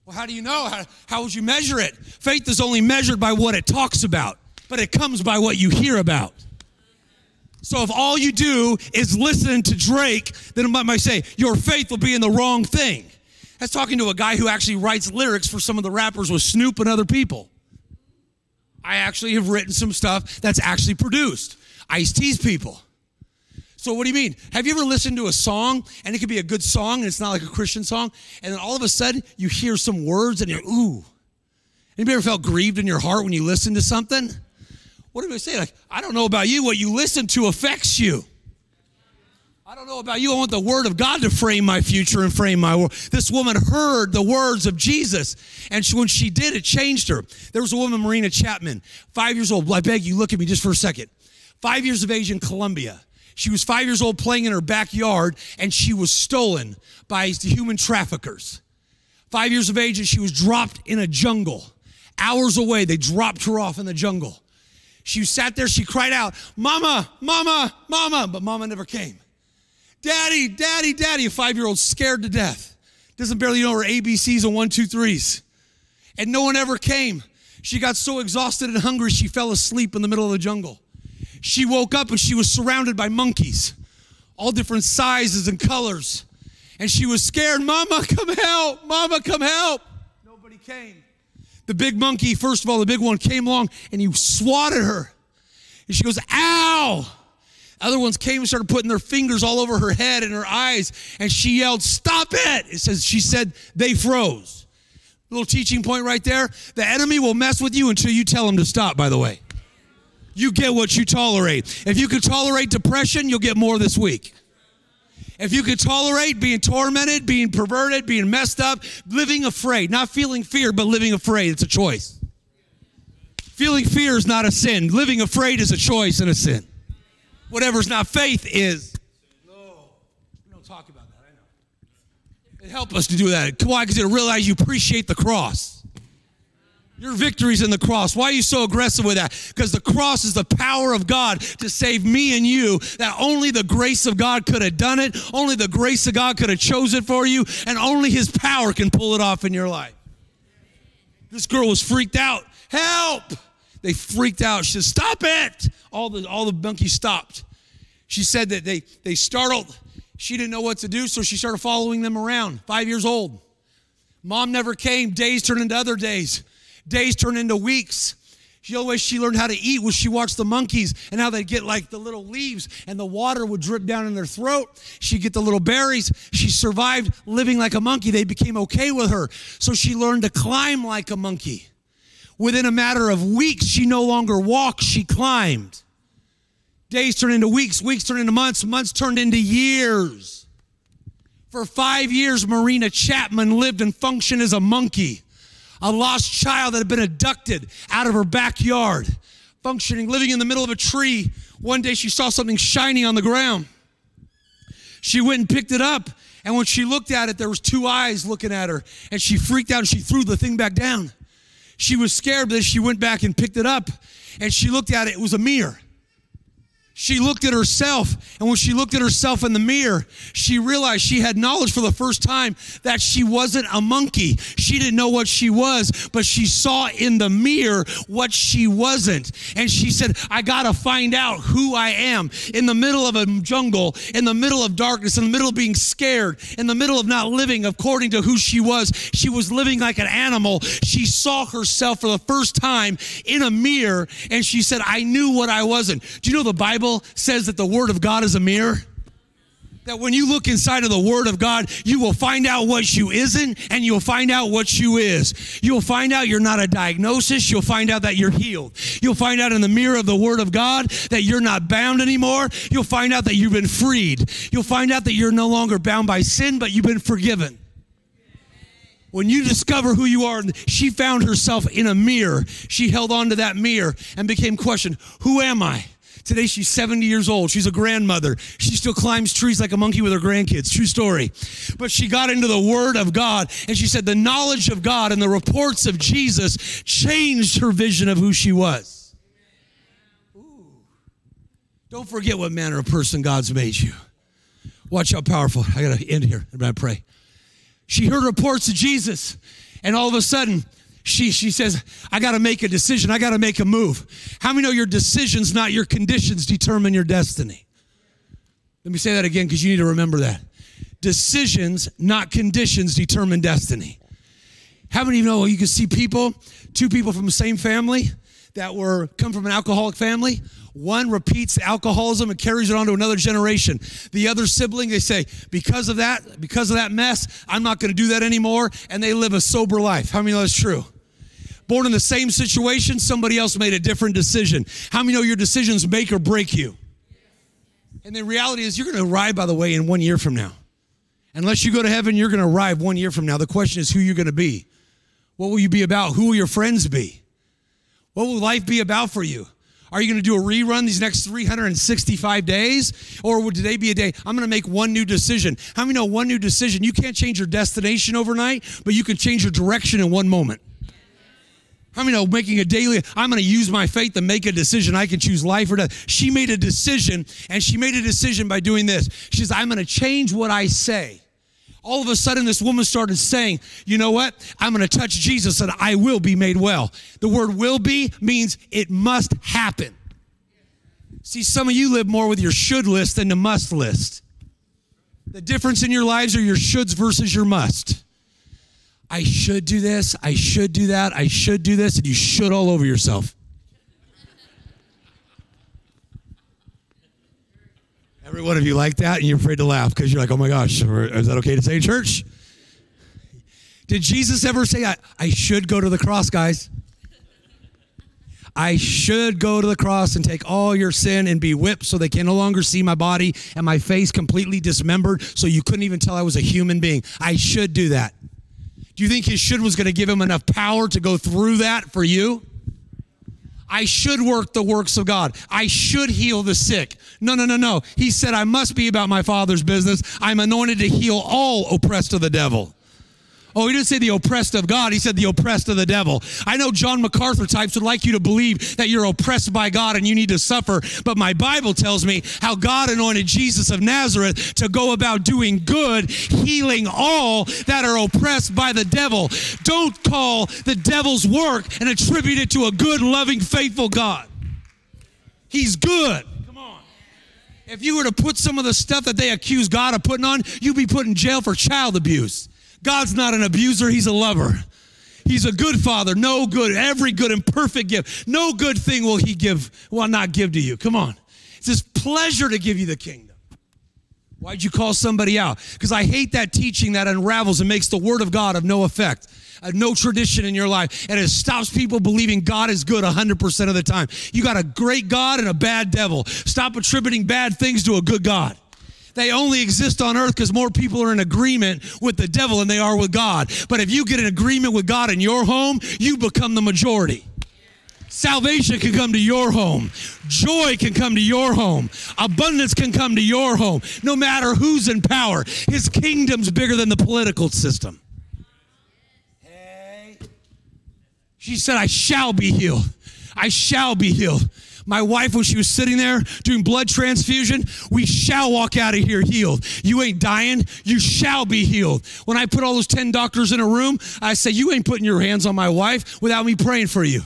Well, how do you know? How, how would you measure it? Faith is only measured by what it talks about, but it comes by what you hear about. So if all you do is listen to Drake, then I might say your faith will be in the wrong thing. That's talking to a guy who actually writes lyrics for some of the rappers with Snoop and other people. I actually have written some stuff that's actually produced. Ice T's people. So what do you mean? Have you ever listened to a song and it could be a good song and it's not like a Christian song, and then all of a sudden you hear some words and you're ooh. Anybody ever felt grieved in your heart when you listen to something? What do I say? Like, I don't know about you, what you listen to affects you. I don't know about you. I want the word of God to frame my future and frame my world. This woman heard the words of Jesus, and she, when she did, it changed her. There was a woman, Marina Chapman, five years old. I beg you, look at me just for a second. Five years of age in Colombia. She was five years old playing in her backyard, and she was stolen by human traffickers. Five years of age, and she was dropped in a jungle. Hours away, they dropped her off in the jungle. She sat there, she cried out, Mama, Mama, Mama, but Mama never came. Daddy, Daddy, Daddy, a five year old scared to death. Doesn't barely know her ABCs and one, two, threes. And no one ever came. She got so exhausted and hungry, she fell asleep in the middle of the jungle. She woke up and she was surrounded by monkeys, all different sizes and colors. And she was scared, Mama, come help! Mama, come help! Nobody came. The big monkey, first of all, the big one came along and he swatted her. And she goes, Ow! Other ones came and started putting their fingers all over her head and her eyes, and she yelled, Stop it! It says, She said, They froze. Little teaching point right there. The enemy will mess with you until you tell him to stop, by the way. You get what you tolerate. If you can tolerate depression, you'll get more this week. If you can tolerate being tormented, being perverted, being messed up, living afraid, not feeling fear, but living afraid, it's a choice. Feeling fear is not a sin. Living afraid is a choice and a sin. Whatever's not faith is. No, we don't talk about that. I know. It help us to do that. On, because it'll realize you appreciate the cross. Your victory's in the cross. Why are you so aggressive with that? Because the cross is the power of God to save me and you. That only the grace of God could have done it. Only the grace of God could have chose it for you, and only His power can pull it off in your life. This girl was freaked out. Help! They freaked out. She said, Stop it! All the all the monkeys stopped. She said that they they startled. She didn't know what to do, so she started following them around. Five years old. Mom never came. Days turned into other days. Days turned into weeks. The only way she learned how to eat was she watched the monkeys and how they'd get like the little leaves and the water would drip down in their throat. She'd get the little berries. She survived living like a monkey. They became okay with her. So she learned to climb like a monkey. Within a matter of weeks, she no longer walked, she climbed. Days turned into weeks, weeks turned into months, months turned into years. For five years, Marina Chapman lived and functioned as a monkey, a lost child that had been abducted out of her backyard, functioning, living in the middle of a tree. One day she saw something shiny on the ground. She went and picked it up, and when she looked at it, there was two eyes looking at her, and she freaked out and she threw the thing back down. She was scared, but she went back and picked it up, and she looked at it. It was a mirror she looked at herself, and when she looked at herself in the mirror, she realized she had knowledge for the first time that she wasn't a monkey. She didn't know what she was, but she saw in the mirror what she wasn't. And she said, I gotta find out who I am. In the middle of a jungle, in the middle of darkness, in the middle of being scared, in the middle of not living according to who she was, she was living like an animal. She saw herself for the first time in a mirror, and she said, I knew what I wasn't. Do you know the Bible? Bible says that the Word of God is a mirror? That when you look inside of the Word of God, you will find out what you isn't and you'll find out what you is. You'll find out you're not a diagnosis. You'll find out that you're healed. You'll find out in the mirror of the Word of God that you're not bound anymore. You'll find out that you've been freed. You'll find out that you're no longer bound by sin, but you've been forgiven. When you discover who you are, she found herself in a mirror. She held on to that mirror and became questioned, who am I? Today she's 70 years old. She's a grandmother. She still climbs trees like a monkey with her grandkids. True story. But she got into the Word of God and she said the knowledge of God and the reports of Jesus changed her vision of who she was. Ooh. Don't forget what manner of person God's made you. Watch how powerful. I got to end here. I'm going to pray. She heard reports of Jesus, and all of a sudden, she, she says, I got to make a decision. I got to make a move. How many know your decisions, not your conditions, determine your destiny? Let me say that again because you need to remember that. Decisions, not conditions, determine destiny. How many of you know you can see people, two people from the same family that were come from an alcoholic family? One repeats alcoholism and carries it on to another generation. The other sibling, they say, because of that, because of that mess, I'm not going to do that anymore, and they live a sober life. How many know that's true? Born in the same situation, somebody else made a different decision. How many know your decisions make or break you? And the reality is, you're going to arrive, by the way, in one year from now. Unless you go to heaven, you're going to arrive one year from now. The question is who you're going to be. What will you be about? Who will your friends be? What will life be about for you? Are you going to do a rerun these next 365 days? Or would today be a day? I'm going to make one new decision. How many know one new decision? You can't change your destination overnight, but you can change your direction in one moment. Many know making a daily, I'm going to use my faith to make a decision. I can choose life or death. She made a decision, and she made a decision by doing this. She says, I'm going to change what I say. All of a sudden, this woman started saying, You know what? I'm going to touch Jesus and I will be made well. The word will be means it must happen. See, some of you live more with your should list than the must list. The difference in your lives are your shoulds versus your must. I should do this, I should do that, I should do this, and you should all over yourself. Every one of you like that, and you're afraid to laugh because you're like, oh my gosh, is that okay to say in church? Did Jesus ever say, I, I should go to the cross, guys? I should go to the cross and take all your sin and be whipped so they can no longer see my body and my face completely dismembered so you couldn't even tell I was a human being. I should do that. Do you think his should was going to give him enough power to go through that for you? I should work the works of God. I should heal the sick. No, no, no, no. He said, I must be about my Father's business. I'm anointed to heal all oppressed of the devil. Oh, he didn't say the oppressed of God. He said the oppressed of the devil. I know John MacArthur types would like you to believe that you're oppressed by God and you need to suffer, but my Bible tells me how God anointed Jesus of Nazareth to go about doing good, healing all that are oppressed by the devil. Don't call the devil's work and attribute it to a good, loving, faithful God. He's good. Come on. If you were to put some of the stuff that they accuse God of putting on, you'd be put in jail for child abuse. God's not an abuser, He's a lover. He's a good father. No good, every good and perfect gift. No good thing will He give, will not give to you. Come on. It's His pleasure to give you the kingdom. Why'd you call somebody out? Because I hate that teaching that unravels and makes the word of God of no effect. No tradition in your life, and it stops people believing God is good 100% of the time. You got a great God and a bad devil. Stop attributing bad things to a good God. They only exist on earth because more people are in agreement with the devil than they are with God. But if you get an agreement with God in your home, you become the majority. Salvation can come to your home. Joy can come to your home. Abundance can come to your home. No matter who's in power, his kingdom's bigger than the political system. Hey. She said, I shall be healed. I shall be healed. My wife, when she was sitting there doing blood transfusion, we shall walk out of here healed. You ain't dying. You shall be healed. When I put all those 10 doctors in a room, I say, You ain't putting your hands on my wife without me praying for you.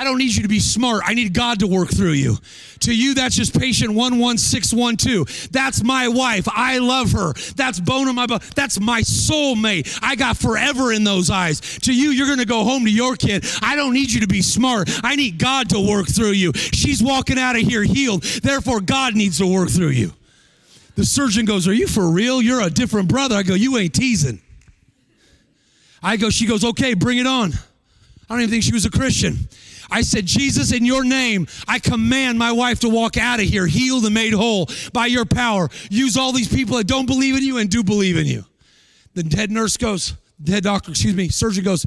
I don't need you to be smart. I need God to work through you. To you, that's just patient 11612. That's my wife. I love her. That's bone of my bone. That's my soulmate. I got forever in those eyes. To you, you're going to go home to your kid. I don't need you to be smart. I need God to work through you. She's walking out of here healed. Therefore, God needs to work through you. The surgeon goes, Are you for real? You're a different brother. I go, You ain't teasing. I go, She goes, Okay, bring it on. I don't even think she was a Christian. I said, Jesus, in your name, I command my wife to walk out of here, healed and made whole by your power. Use all these people that don't believe in you and do believe in you. The head nurse goes, the head doctor, excuse me, surgeon goes,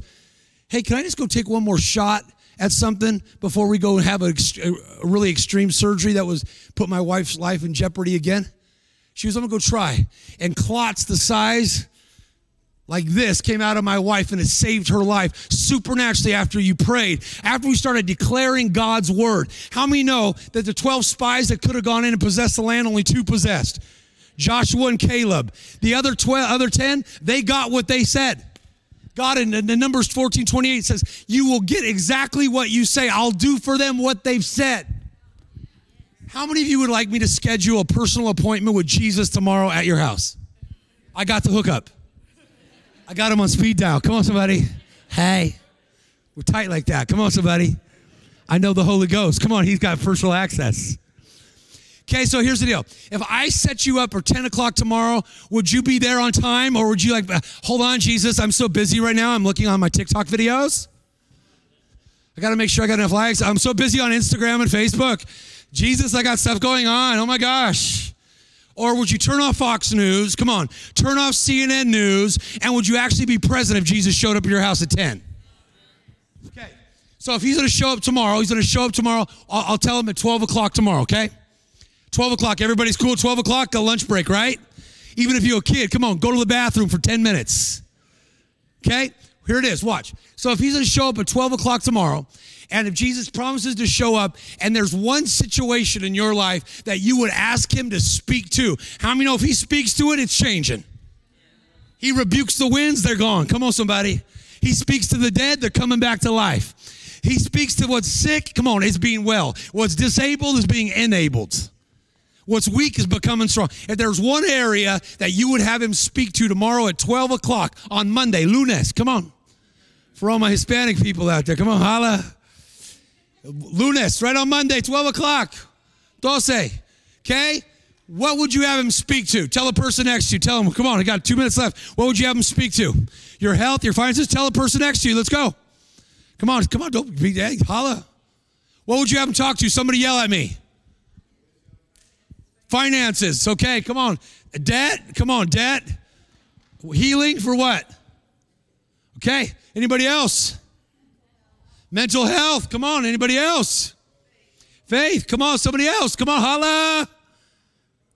Hey, can I just go take one more shot at something before we go and have a, a really extreme surgery that was put my wife's life in jeopardy again? She was, I'm gonna go try. And clots the size like this came out of my wife and it saved her life supernaturally after you prayed, after we started declaring God's word. How many know that the 12 spies that could have gone in and possessed the land, only two possessed? Joshua and Caleb. The other 12, other 10, they got what they said. God in, the Numbers 14, 28 says, You will get exactly what you say. I'll do for them what they've said. How many of you would like me to schedule a personal appointment with Jesus tomorrow at your house? I got the hookup. I got him on speed dial. Come on, somebody. Hey, we're tight like that. Come on, somebody. I know the Holy Ghost. Come on, he's got personal access. Okay, so here's the deal. If I set you up for 10 o'clock tomorrow, would you be there on time or would you like, hold on, Jesus, I'm so busy right now. I'm looking on my TikTok videos. I got to make sure I got enough likes. I'm so busy on Instagram and Facebook. Jesus, I got stuff going on. Oh my gosh. Or would you turn off Fox News? Come on, turn off CNN News. And would you actually be present if Jesus showed up at your house at 10? Okay. So if he's going to show up tomorrow, he's going to show up tomorrow. I'll, I'll tell him at 12 o'clock tomorrow, okay? 12 o'clock. Everybody's cool. 12 o'clock, a lunch break, right? Even if you're a kid, come on, go to the bathroom for 10 minutes. Okay? Here it is. Watch. So if he's going to show up at 12 o'clock tomorrow, and if Jesus promises to show up, and there's one situation in your life that you would ask him to speak to, how many know if he speaks to it, it's changing? He rebukes the winds, they're gone. Come on, somebody. He speaks to the dead, they're coming back to life. He speaks to what's sick, come on, it's being well. What's disabled is being enabled. What's weak is becoming strong. If there's one area that you would have him speak to tomorrow at 12 o'clock on Monday, lunes, come on. For all my Hispanic people out there, come on, holla. Lunes, right on Monday, 12 o'clock. Doce. Okay? What would you have him speak to? Tell a person next to you. Tell him, come on, I got two minutes left. What would you have him speak to? Your health, your finances? Tell a person next to you. Let's go. Come on, come on, don't be hey, holla. What would you have him talk to? Somebody yell at me. Finances. Okay, come on. Debt. Come on, debt. Healing for what? Okay. Anybody else? Mental health. Come on. Anybody else? Faith. Come on. Somebody else. Come on. Holla.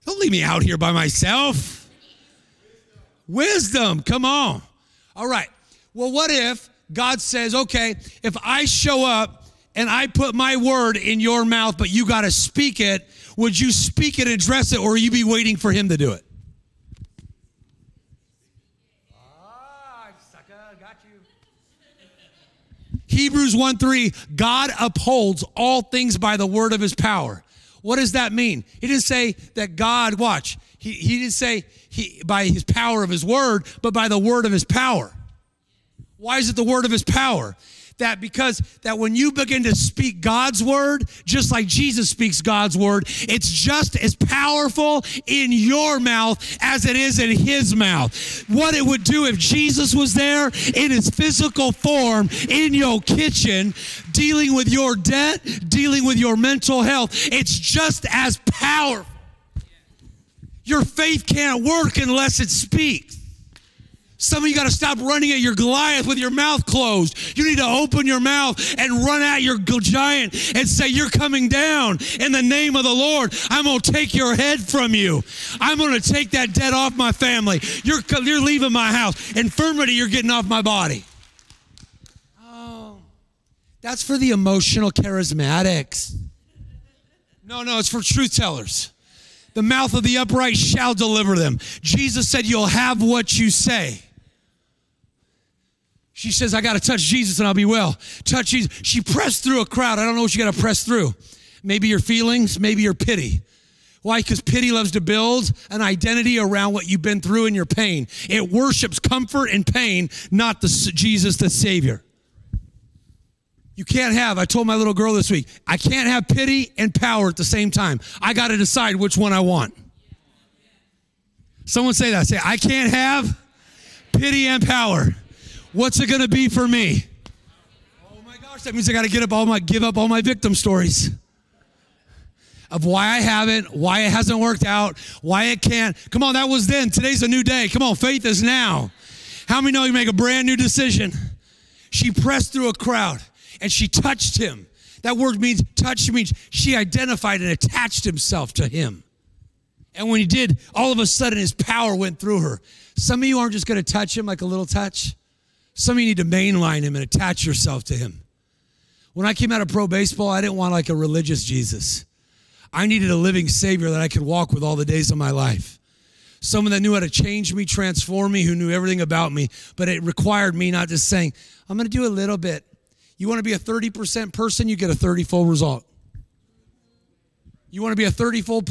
Don't leave me out here by myself. Wisdom. Come on. All right. Well, what if God says, okay, if I show up and I put my word in your mouth, but you got to speak it, would you speak it and address it, or you be waiting for him to do it? Hebrews 1 3, God upholds all things by the word of his power. What does that mean? He didn't say that God, watch, he, he didn't say he, by his power of his word, but by the word of his power. Why is it the word of his power? That because that when you begin to speak God's word, just like Jesus speaks God's word, it's just as powerful in your mouth as it is in his mouth. What it would do if Jesus was there in his physical form in your kitchen, dealing with your debt, dealing with your mental health, it's just as powerful. Your faith can't work unless it speaks. Some of you got to stop running at your Goliath with your mouth closed. You need to open your mouth and run at your giant and say, You're coming down in the name of the Lord. I'm going to take your head from you. I'm going to take that debt off my family. You're, you're leaving my house. Infirmity, you're getting off my body. Oh, that's for the emotional charismatics. No, no, it's for truth tellers. The mouth of the upright shall deliver them. Jesus said, You'll have what you say. She says, I got to touch Jesus and I'll be well. Touch Jesus. She pressed through a crowd. I don't know what you got to press through. Maybe your feelings, maybe your pity. Why? Because pity loves to build an identity around what you've been through in your pain. It worships comfort and pain, not the Jesus, the Savior. You can't have, I told my little girl this week, I can't have pity and power at the same time. I got to decide which one I want. Someone say that. Say, I can't have pity and power. What's it going to be for me? Oh my gosh, that means I got to get up all my give up all my victim stories of why I haven't, why it hasn't worked out, why it can't. Come on, that was then. Today's a new day. Come on, faith is now. How many know you make a brand new decision? She pressed through a crowd and she touched him. That word means touch means she identified and attached himself to him. And when he did, all of a sudden his power went through her. Some of you aren't just going to touch him like a little touch. Some of you need to mainline him and attach yourself to him. When I came out of pro baseball, I didn't want like a religious Jesus. I needed a living Savior that I could walk with all the days of my life. Someone that knew how to change me, transform me, who knew everything about me, but it required me not just saying, I'm going to do a little bit. You want to be a 30% person, you get a 30 full result. You want to be a 30 full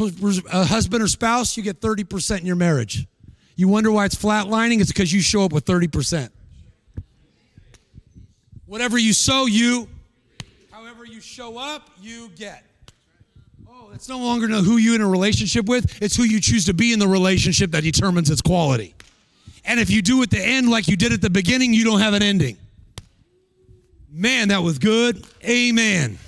husband or spouse, you get 30% in your marriage. You wonder why it's flatlining? It's because you show up with 30%. Whatever you sow, you, however you show up, you get. Oh, it's no longer who you're in a relationship with, it's who you choose to be in the relationship that determines its quality. And if you do at the end like you did at the beginning, you don't have an ending. Man, that was good. Amen.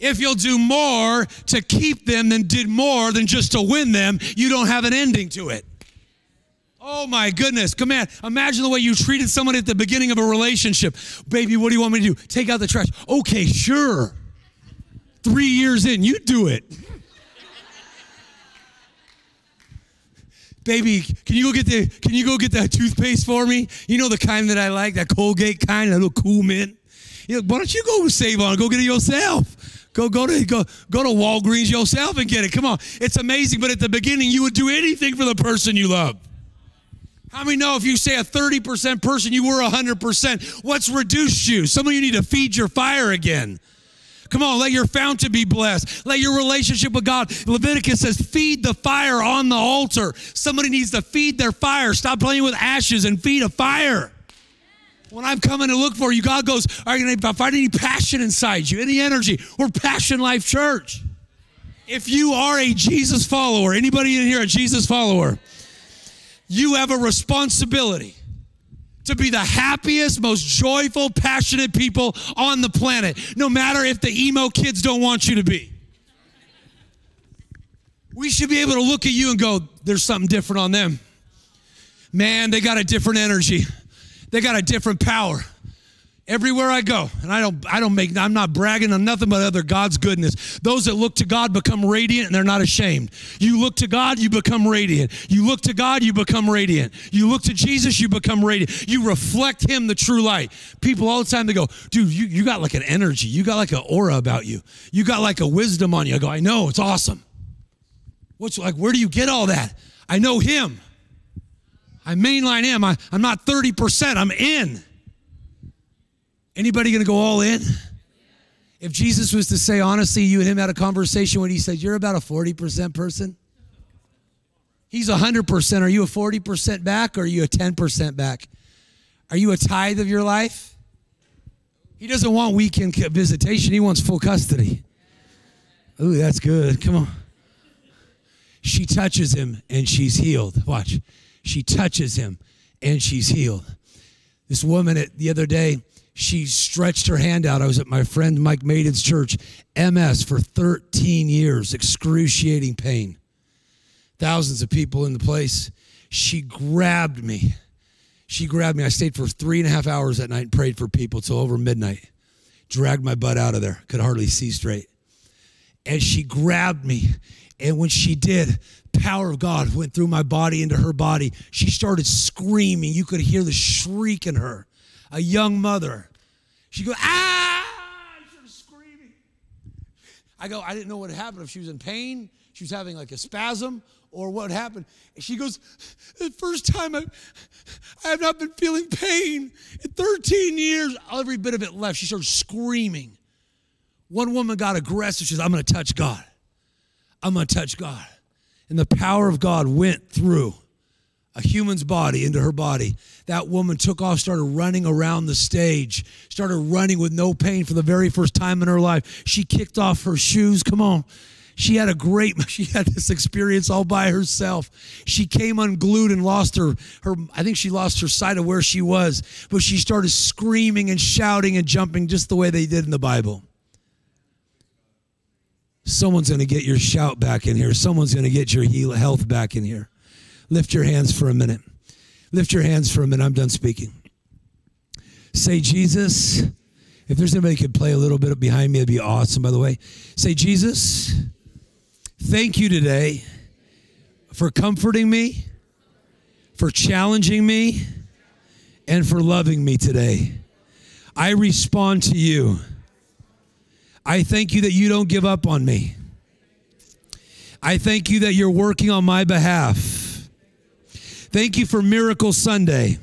If you'll do more to keep them than did more than just to win them, you don't have an ending to it. Oh my goodness. Come on. Imagine the way you treated someone at the beginning of a relationship. Baby, what do you want me to do? Take out the trash. Okay, sure. Three years in, you do it. Baby, can you go get the can you go get that toothpaste for me? You know the kind that I like, that Colgate kind, that little cool mint. You know, why don't you go save on? Go get it yourself. Go go to go go to Walgreens yourself and get it. Come on. It's amazing, but at the beginning you would do anything for the person you love. How many know if you say a 30% person, you were 100%? What's reduced you? Some of you need to feed your fire again. Come on, let your fountain be blessed. Let your relationship with God. Leviticus says, feed the fire on the altar. Somebody needs to feed their fire. Stop playing with ashes and feed a fire. When I'm coming to look for you, God goes, Are you going to find any passion inside you, any energy? We're Passion Life Church. If you are a Jesus follower, anybody in here a Jesus follower, you have a responsibility to be the happiest, most joyful, passionate people on the planet, no matter if the emo kids don't want you to be. We should be able to look at you and go, there's something different on them. Man, they got a different energy, they got a different power everywhere I go. And I don't I don't make I'm not bragging on nothing but other God's goodness. Those that look to God become radiant and they're not ashamed. You look to God, you become radiant. You look to God, you become radiant. You look to Jesus, you become radiant. You reflect him the true light. People all the time they go, "Dude, you you got like an energy. You got like an aura about you. You got like a wisdom on you." I go, "I know, it's awesome." What's like where do you get all that? I know him. I mainline him. I, I'm not 30%, I'm in. Anybody going to go all in? If Jesus was to say, honestly, you and him had a conversation when he said, You're about a 40% person. He's 100%. Are you a 40% back or are you a 10% back? Are you a tithe of your life? He doesn't want weekend visitation, he wants full custody. Ooh, that's good. Come on. She touches him and she's healed. Watch. She touches him and she's healed. This woman at, the other day, she stretched her hand out. I was at my friend Mike Maiden's church, MS for 13 years, excruciating pain. Thousands of people in the place. She grabbed me. She grabbed me. I stayed for three and a half hours that night and prayed for people till over midnight. Dragged my butt out of there. Could hardly see straight. And she grabbed me. And when she did, power of God went through my body into her body. She started screaming. You could hear the shriek in her a young mother. She goes, ah! She screaming. I go, I didn't know what happened. If she was in pain, she was having like a spasm, or what happened. She goes, the first time I, I have not been feeling pain in 13 years. Every bit of it left. She started screaming. One woman got aggressive. She says, I'm going to touch God. I'm going to touch God. And the power of God went through a human's body into her body. That woman took off, started running around the stage, started running with no pain for the very first time in her life. She kicked off her shoes. Come on. She had a great, she had this experience all by herself. She came unglued and lost her, her, I think she lost her sight of where she was, but she started screaming and shouting and jumping just the way they did in the Bible. Someone's going to get your shout back in here. Someone's going to get your heal, health back in here. Lift your hands for a minute. Lift your hands for a minute. I'm done speaking. Say, Jesus, if there's anybody could play a little bit behind me, it'd be awesome, by the way. Say, Jesus, thank you today for comforting me, for challenging me, and for loving me today. I respond to you. I thank you that you don't give up on me. I thank you that you're working on my behalf. Thank you for Miracle Sunday,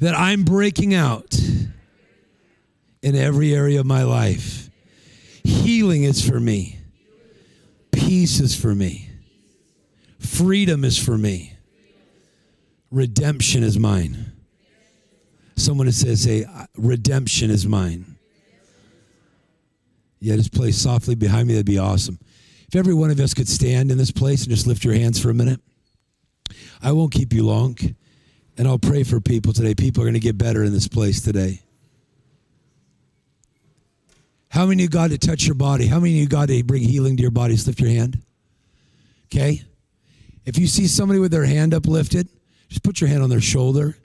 that I'm breaking out in every area of my life. Healing is for me, peace is for me, freedom is for me, redemption is mine. Someone says, "Say, redemption is mine." Yeah, just play softly behind me. That'd be awesome. If every one of us could stand in this place and just lift your hands for a minute, I won't keep you long. And I'll pray for people today. People are going to get better in this place today. How many of you God to touch your body? How many of you God to bring healing to your bodies? Lift your hand. Okay? If you see somebody with their hand uplifted, just put your hand on their shoulder.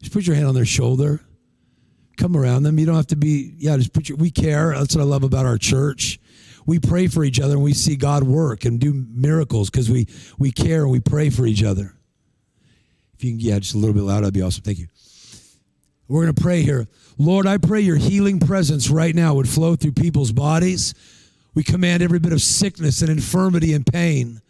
Just put your hand on their shoulder. Come around them. You don't have to be, yeah, just put your, we care. That's what I love about our church we pray for each other and we see God work and do miracles because we we care and we pray for each other. If you can, yeah, just a little bit louder, that'd be awesome. Thank you. We're going to pray here. Lord, I pray your healing presence right now would flow through people's bodies. We command every bit of sickness and infirmity and pain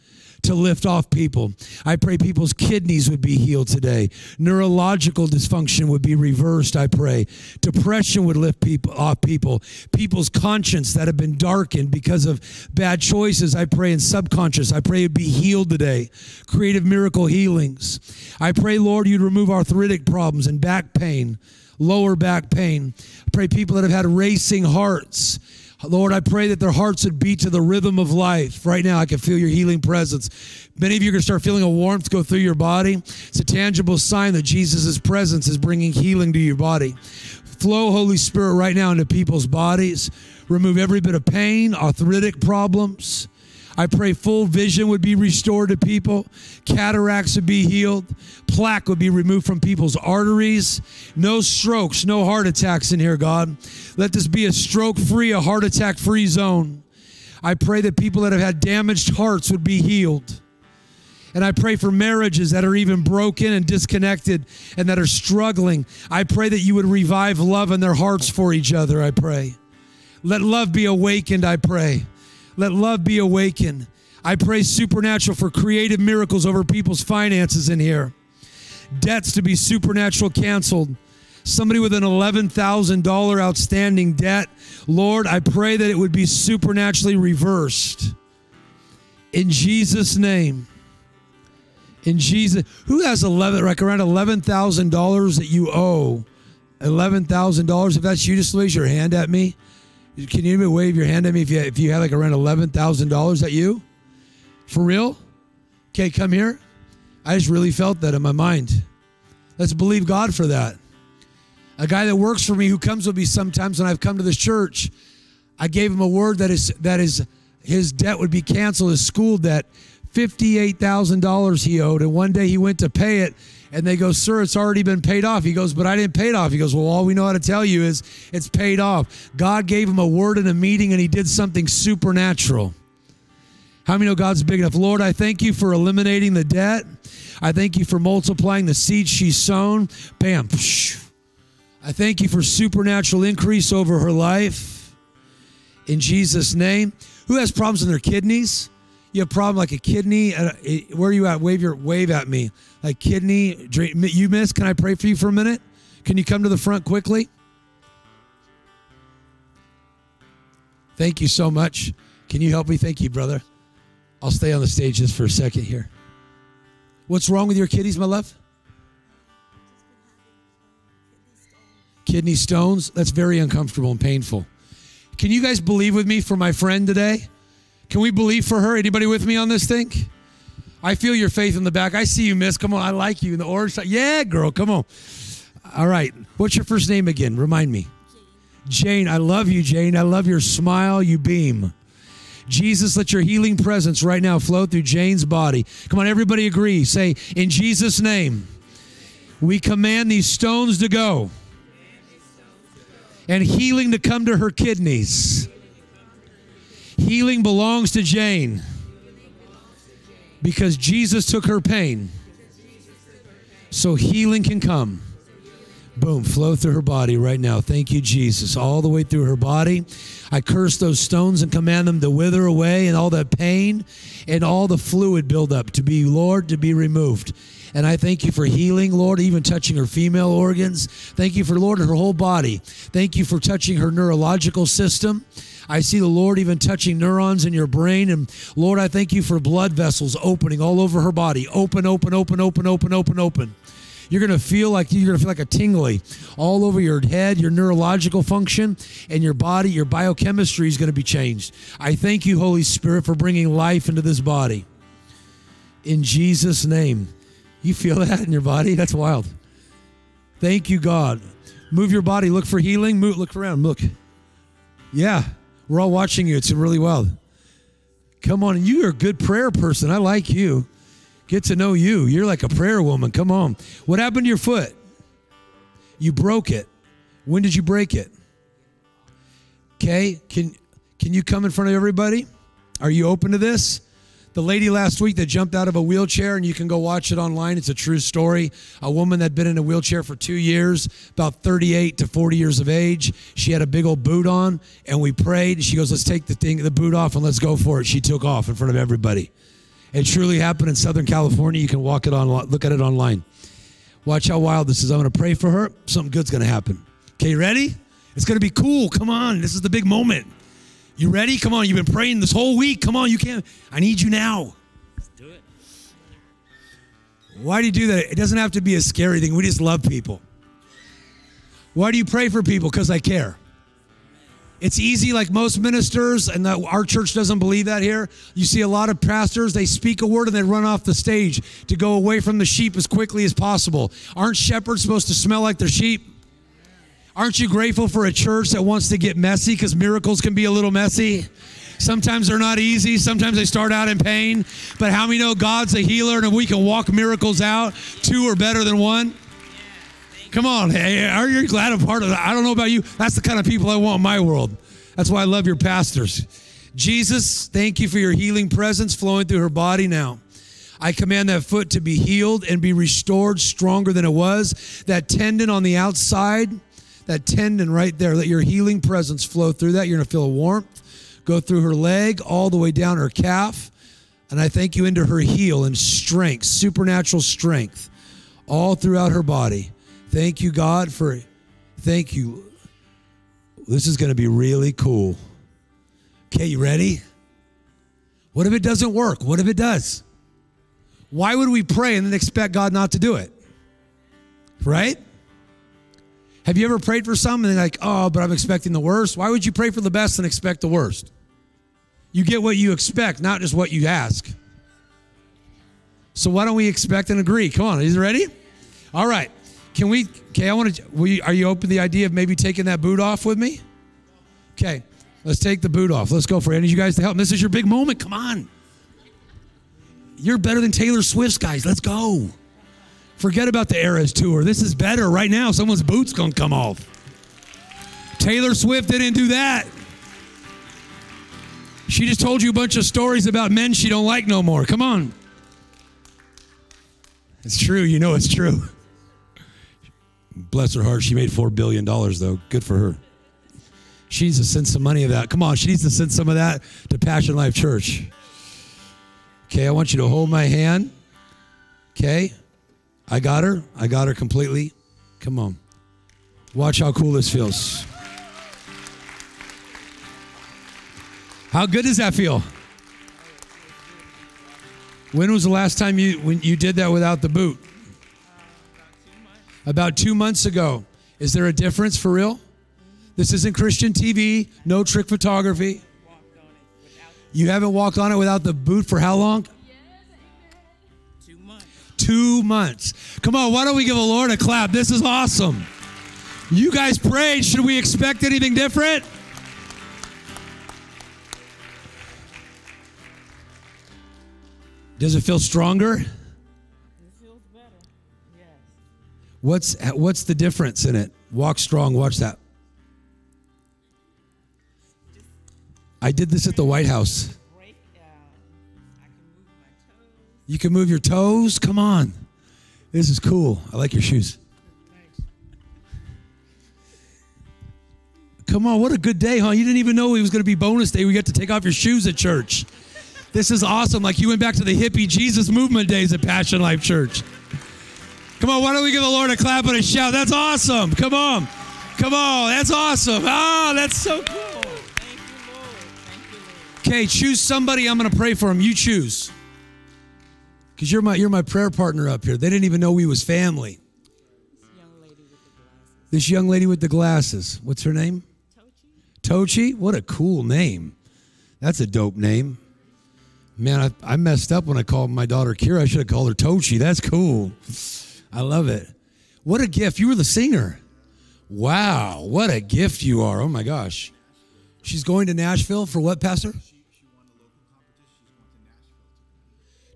to lift off people. I pray people's kidneys would be healed today. Neurological dysfunction would be reversed, I pray. Depression would lift people off people. People's conscience that have been darkened because of bad choices, I pray, and subconscious, I pray it'd be healed today. Creative miracle healings. I pray, Lord, you'd remove arthritic problems and back pain, lower back pain. I pray people that have had racing hearts Lord, I pray that their hearts would beat to the rhythm of life. Right now, I can feel your healing presence. Many of you are going to start feeling a warmth go through your body. It's a tangible sign that Jesus' presence is bringing healing to your body. Flow, Holy Spirit, right now into people's bodies. Remove every bit of pain, arthritic problems I pray full vision would be restored to people, cataracts would be healed, plaque would be removed from people's arteries, no strokes, no heart attacks in here, God. Let this be a stroke free, a heart attack free zone. I pray that people that have had damaged hearts would be healed. And I pray for marriages that are even broken and disconnected and that are struggling. I pray that you would revive love in their hearts for each other, I pray. Let love be awakened, I pray. Let love be awakened. I pray supernatural for creative miracles over people's finances in here. Debts to be supernatural canceled. Somebody with an $11,000 outstanding debt, Lord, I pray that it would be supernaturally reversed. In Jesus' name. In Jesus, who has 11, like around $11,000 that you owe? $11,000. If that's you, just raise your hand at me. Can you even wave your hand at me if you if you had like around eleven thousand dollars at you? For real? Okay, come here. I just really felt that in my mind. Let's believe God for that. A guy that works for me who comes with me sometimes when I've come to this church, I gave him a word that is that is his debt would be canceled, his school debt, fifty-eight thousand dollars he owed, and one day he went to pay it and they go, Sir, it's already been paid off. He goes, But I didn't pay it off. He goes, Well, all we know how to tell you is it's paid off. God gave him a word in a meeting and he did something supernatural. How many know God's big enough? Lord, I thank you for eliminating the debt. I thank you for multiplying the seed she's sown. Bam. I thank you for supernatural increase over her life. In Jesus' name. Who has problems in their kidneys? You have a problem like a kidney. Where are you at? Wave your wave at me like kidney, you miss, can I pray for you for a minute? Can you come to the front quickly? Thank you so much. Can you help me? Thank you, brother. I'll stay on the stage just for a second here. What's wrong with your kidneys, my love? Kidney stones. That's very uncomfortable and painful. Can you guys believe with me for my friend today? Can we believe for her? Anybody with me on this thing? I feel your faith in the back. I see you, miss. Come on, I like you in the orange side. Yeah, girl, come on. All right. What's your first name again? Remind me. Jane. Jane, I love you, Jane. I love your smile. You beam. Jesus, let your healing presence right now flow through Jane's body. Come on, everybody agree. Say, in Jesus' name, we command these stones to go and healing to come to her kidneys. Healing belongs to Jane because Jesus took her pain. So healing can come. Boom, flow through her body right now. Thank you, Jesus. All the way through her body. I curse those stones and command them to wither away and all that pain and all the fluid buildup to be, Lord, to be removed. And I thank you for healing, Lord, even touching her female organs. Thank you for, Lord, her whole body. Thank you for touching her neurological system. I see the Lord even touching neurons in your brain. And Lord, I thank you for blood vessels opening all over her body. Open, open, open, open, open, open, open. You're going to feel like you're going to feel like a tingly all over your head, your neurological function, and your body, your biochemistry is going to be changed. I thank you, Holy Spirit, for bringing life into this body. In Jesus' name. You feel that in your body? That's wild. Thank you, God. Move your body. Look for healing. Move, look around. Look. Yeah, we're all watching you. It's really wild. Come on. You're a good prayer person. I like you. Get to know you. You're like a prayer woman. Come on. What happened to your foot? You broke it. When did you break it? Okay. Can can you come in front of everybody? Are you open to this? The lady last week that jumped out of a wheelchair, and you can go watch it online. It's a true story. A woman that had been in a wheelchair for two years, about 38 to 40 years of age. She had a big old boot on, and we prayed. She goes, Let's take the thing, the boot off, and let's go for it. She took off in front of everybody. It truly happened in Southern California. You can walk it on, look at it online. Watch how wild this is. I'm going to pray for her. Something good's going to happen. Okay, you ready? It's going to be cool. Come on. This is the big moment. You ready? Come on. You've been praying this whole week. Come on. You can't. I need you now. Let's do it. Why do you do that? It doesn't have to be a scary thing. We just love people. Why do you pray for people? Because I care. It's easy, like most ministers, and our church doesn't believe that here. You see a lot of pastors, they speak a word and they run off the stage to go away from the sheep as quickly as possible. Aren't shepherds supposed to smell like their sheep? Aren't you grateful for a church that wants to get messy because miracles can be a little messy? Sometimes they're not easy. Sometimes they start out in pain. But how many know God's a healer and we can walk miracles out? Two are better than one. Come on. Hey, are you glad I'm part of that? I don't know about you. That's the kind of people I want in my world. That's why I love your pastors. Jesus, thank you for your healing presence flowing through her body now. I command that foot to be healed and be restored stronger than it was. That tendon on the outside, that tendon right there, let your healing presence flow through that. You're going to feel a warmth go through her leg all the way down her calf. And I thank you into her heel and strength, supernatural strength, all throughout her body. Thank you, God, for thank you. This is going to be really cool. Okay, you ready? What if it doesn't work? What if it does? Why would we pray and then expect God not to do it? Right? Have you ever prayed for something and like, oh, but I'm expecting the worst? Why would you pray for the best and expect the worst? You get what you expect, not just what you ask. So why don't we expect and agree? Come on, is you ready? All right. Can we? Okay, I want to. Are you open to the idea of maybe taking that boot off with me? Okay, let's take the boot off. Let's go for it. I need you guys to help. This is your big moment. Come on. You're better than Taylor Swift's guys. Let's go. Forget about the Eras tour. This is better right now. Someone's boot's gonna come off. Taylor Swift didn't do that. She just told you a bunch of stories about men she don't like no more. Come on. It's true. You know it's true. Bless her heart. She made $4 billion, though. Good for her. She needs to send some money of that. Come on. She needs to send some of that to Passion Life Church. Okay. I want you to hold my hand. Okay. I got her. I got her completely. Come on. Watch how cool this feels. How good does that feel? When was the last time you when you did that without the boot? About two months ago. Is there a difference for real? This isn't Christian TV, no trick photography. You haven't walked on it without the boot for how long? two months. Come on, why don't we give the Lord a clap? This is awesome. You guys prayed. Should we expect anything different? Does it feel stronger? It feels better. Yes. What's uh, what's the difference in it? Walk strong. Watch that. I did this at the White House. You can move your toes. Come on. This is cool. I like your shoes. Thanks. Come on, what a good day, huh? You didn't even know it was going to be bonus day. We got to take off your shoes at church. This is awesome. Like you went back to the hippie Jesus movement days at Passion Life Church. Come on, why don't we give the Lord a clap and a shout? That's awesome. Come on. Come on. That's awesome. Ah, that's so cool. Thank you, Lord. Thank you, Lord. Okay, choose somebody. I'm going to pray for them. You choose. Because you're my, you're my prayer partner up here. They didn't even know we was family. This young lady with the glasses. This young lady with the glasses. What's her name? Tochi? Tochi? What a cool name. That's a dope name. Man, I, I messed up when I called my daughter Kira. I should have called her Tochi. That's cool. I love it. What a gift. You were the singer. Wow. What a gift you are. Oh my gosh. She's going to Nashville for what, Pastor?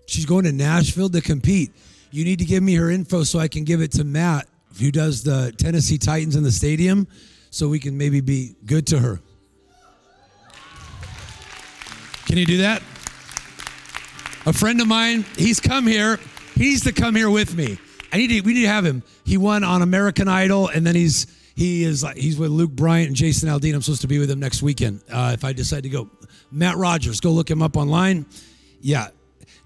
She's going to Nashville to compete. You need to give me her info so I can give it to Matt, who does the Tennessee Titans in the stadium, so we can maybe be good to her. Can you do that? A friend of mine, he's come here. He needs to come here with me. I need to, we need to have him. He won on American Idol, and then he's he is he's with Luke Bryan and Jason Aldean. I'm supposed to be with him next weekend uh, if I decide to go. Matt Rogers, go look him up online. Yeah,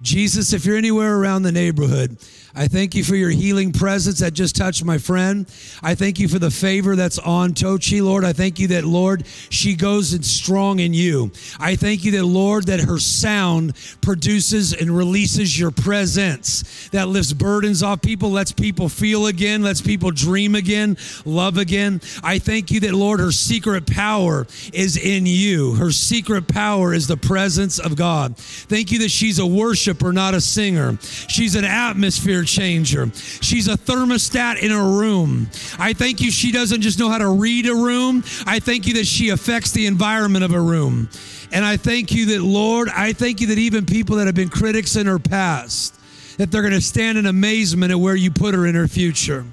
Jesus, if you're anywhere around the neighborhood, I thank you for your healing presence that just touched my friend. I thank you for the favor that's on Tochi, Lord. I thank you that, Lord, she goes in strong in you. I thank you that, Lord, that her sound produces and releases your presence that lifts burdens off people, lets people feel again, lets people dream again, love again. I thank you that, Lord, her secret power is in you. Her secret power is the presence of God. Thank you that she's a worshiper, not a singer. She's an atmosphere changer. She's a thermostat in a room. I thank you she doesn't just know how to read a room. I thank you that she affects the environment of a room. And I thank you that, Lord, I thank you that even people that have been critics in her past, that they're going to stand in amazement at where you put her in her future.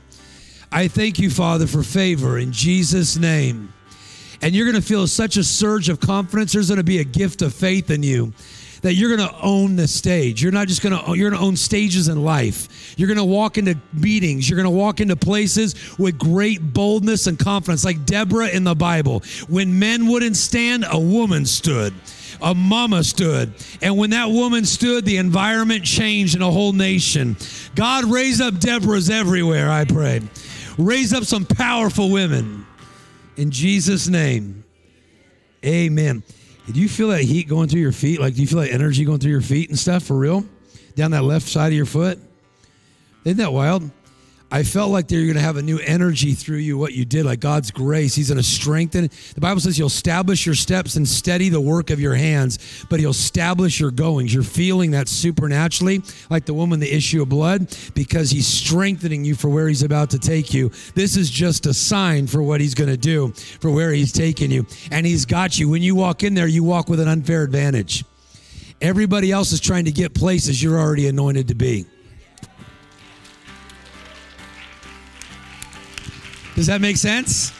I thank you, Father, for favor in Jesus' name. And you're going to feel such a surge of confidence. There's going to be a gift of faith in you that you're going to own the stage. You're not just going to you're going to own stages in life. You're going to walk into meetings. You're going to walk into places with great boldness and confidence, like Deborah in the Bible. When men wouldn't stand, a woman stood. A mama stood. And when that woman stood, the environment changed in a whole nation. God raise up Deborahs everywhere, I pray. Raise up some powerful women. In Jesus' name. Amen. Do you feel that heat going through your feet? Like, do you feel that energy going through your feet and stuff for real? Down that left side of your foot? Isn't that wild? I felt like you're going to have a new energy through you, what you did, like God's grace. He's going to strengthen. The Bible says He'll establish your steps and steady the work of your hands, but He'll establish your goings. You're feeling that supernaturally, like the woman, the issue of blood, because He's strengthening you for where He's about to take you. This is just a sign for what He's going to do, for where He's taking you. And He's got you. When you walk in there, you walk with an unfair advantage. Everybody else is trying to get places you're already anointed to be. Does that make sense?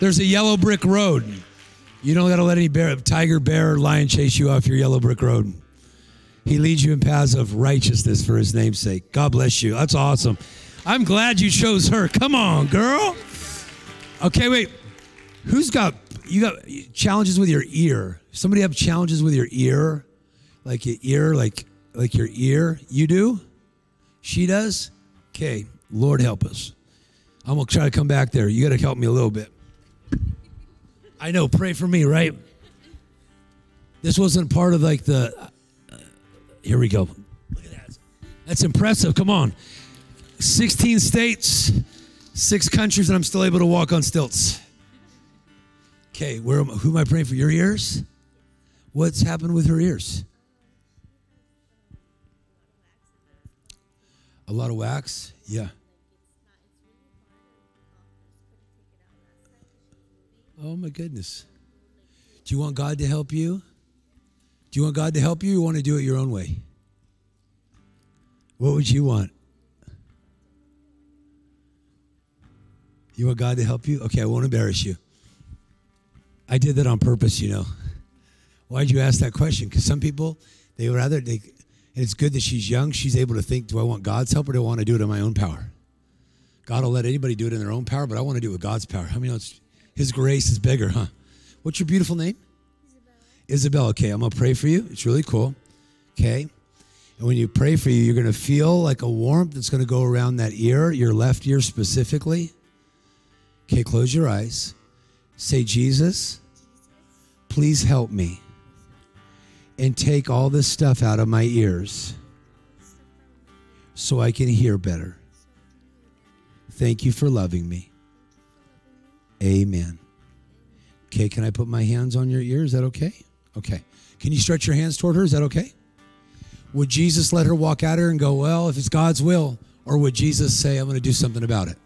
There's a yellow brick road. You don't got to let any bear, tiger, bear, or lion chase you off your yellow brick road. He leads you in paths of righteousness for his name's sake. God bless you. That's awesome. I'm glad you chose her. Come on, girl. Okay, wait. Who's got you got challenges with your ear? Somebody have challenges with your ear? Like your ear, like like your ear? You do? She does? Okay. Lord help us. I'm gonna try to come back there. You got to help me a little bit. I know. Pray for me, right? This wasn't part of like the. uh, here we go. Look at that. That's impressive. Come on. 16 states, six countries, and I'm still able to walk on stilts. Okay, where am, who am I praying for? Your ears? What's happened with her ears? A lot of wax? Yeah. Oh my goodness. Do you want God to help you? Do you want God to help you or you want to do it your own way? What would you want? You want God to help you? Okay, I won't embarrass you. I did that on purpose, you know. Why'd you ask that question? Because some people, they rather, they, and it's good that she's young. She's able to think, do I want God's help or do I want to do it in my own power? God will let anybody do it in their own power, but I want to do it with God's power. How many know it's, His grace is bigger, huh? What's your beautiful name? Isabel. Okay, I'm going to pray for you. It's really cool. Okay. And when you pray for you, you're going to feel like a warmth that's going to go around that ear, your left ear specifically. Okay, close your eyes. Say, Jesus, please help me and take all this stuff out of my ears so I can hear better. Thank you for loving me. Amen. Okay, can I put my hands on your ear? Is that okay? Okay. Can you stretch your hands toward her? Is that okay? Would Jesus let her walk out here and go, well, if it's God's will? Or would Jesus say, I'm going to do something about it?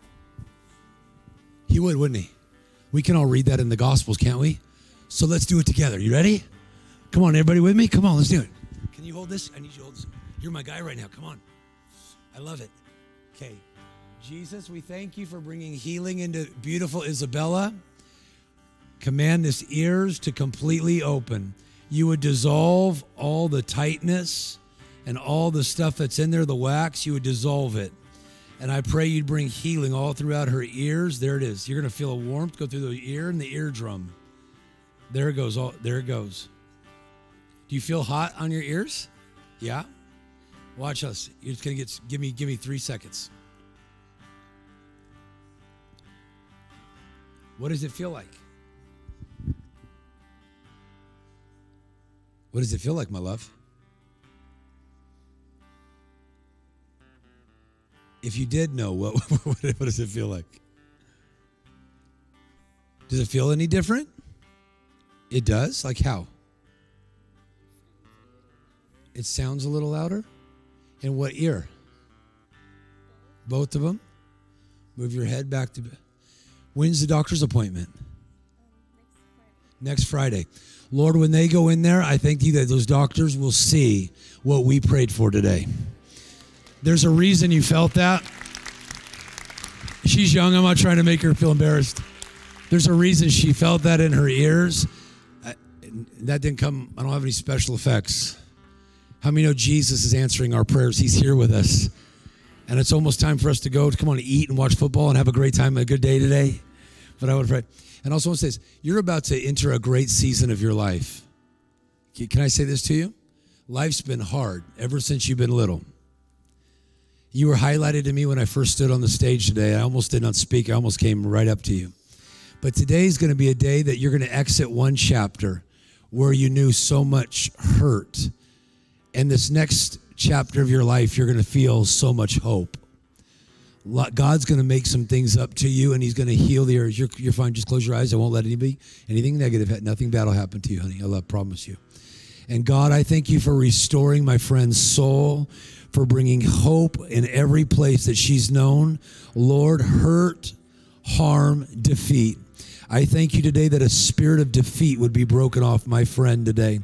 He would, wouldn't he? We can all read that in the Gospels, can't we? So let's do it together. You ready? Come on, everybody with me? Come on, let's do it. Can you hold this? I need you to hold this. You're my guy right now. Come on. I love it. Okay. Jesus, we thank you for bringing healing into beautiful Isabella. Command this ears to completely open. You would dissolve all the tightness and all the stuff that's in there, the wax, you would dissolve it. And I pray you'd bring healing all throughout her ears. There it is. You're going to feel a warmth go through the ear and the eardrum. There it goes. All, there it goes. Do you feel hot on your ears? Yeah. Watch us. You're just gonna get. Give me. Give me three seconds. What does it feel like? What does it feel like, my love? If you did know, what what, what does it feel like? Does it feel any different? It does. Like how? It sounds a little louder. In what ear? Both of them. Move your head back to. When's the doctor's appointment? Next Friday. Lord, when they go in there, I thank you that those doctors will see what we prayed for today. There's a reason you felt that. She's young. I'm not trying to make her feel embarrassed. There's a reason she felt that in her ears. That didn't come, I don't have any special effects. How many know Jesus is answering our prayers? He's here with us. And it's almost time for us to go. Come on, eat and watch football and have a great time, a good day today. But I would pray. And also, want to say you're about to enter a great season of your life. Can I say this to you? Life's been hard ever since you've been little. You were highlighted to me when I first stood on the stage today. I almost did not speak, I almost came right up to you. But today is going to be a day that you're going to exit one chapter where you knew so much hurt. And this next chapter of your life, you're going to feel so much hope. God's going to make some things up to you, and He's going to heal the areas. You're, you're fine. Just close your eyes. I won't let anybody, anything negative, nothing bad will happen to you, honey. I love, promise you. And God, I thank you for restoring my friend's soul, for bringing hope in every place that she's known. Lord, hurt, harm, defeat. I thank you today that a spirit of defeat would be broken off my friend today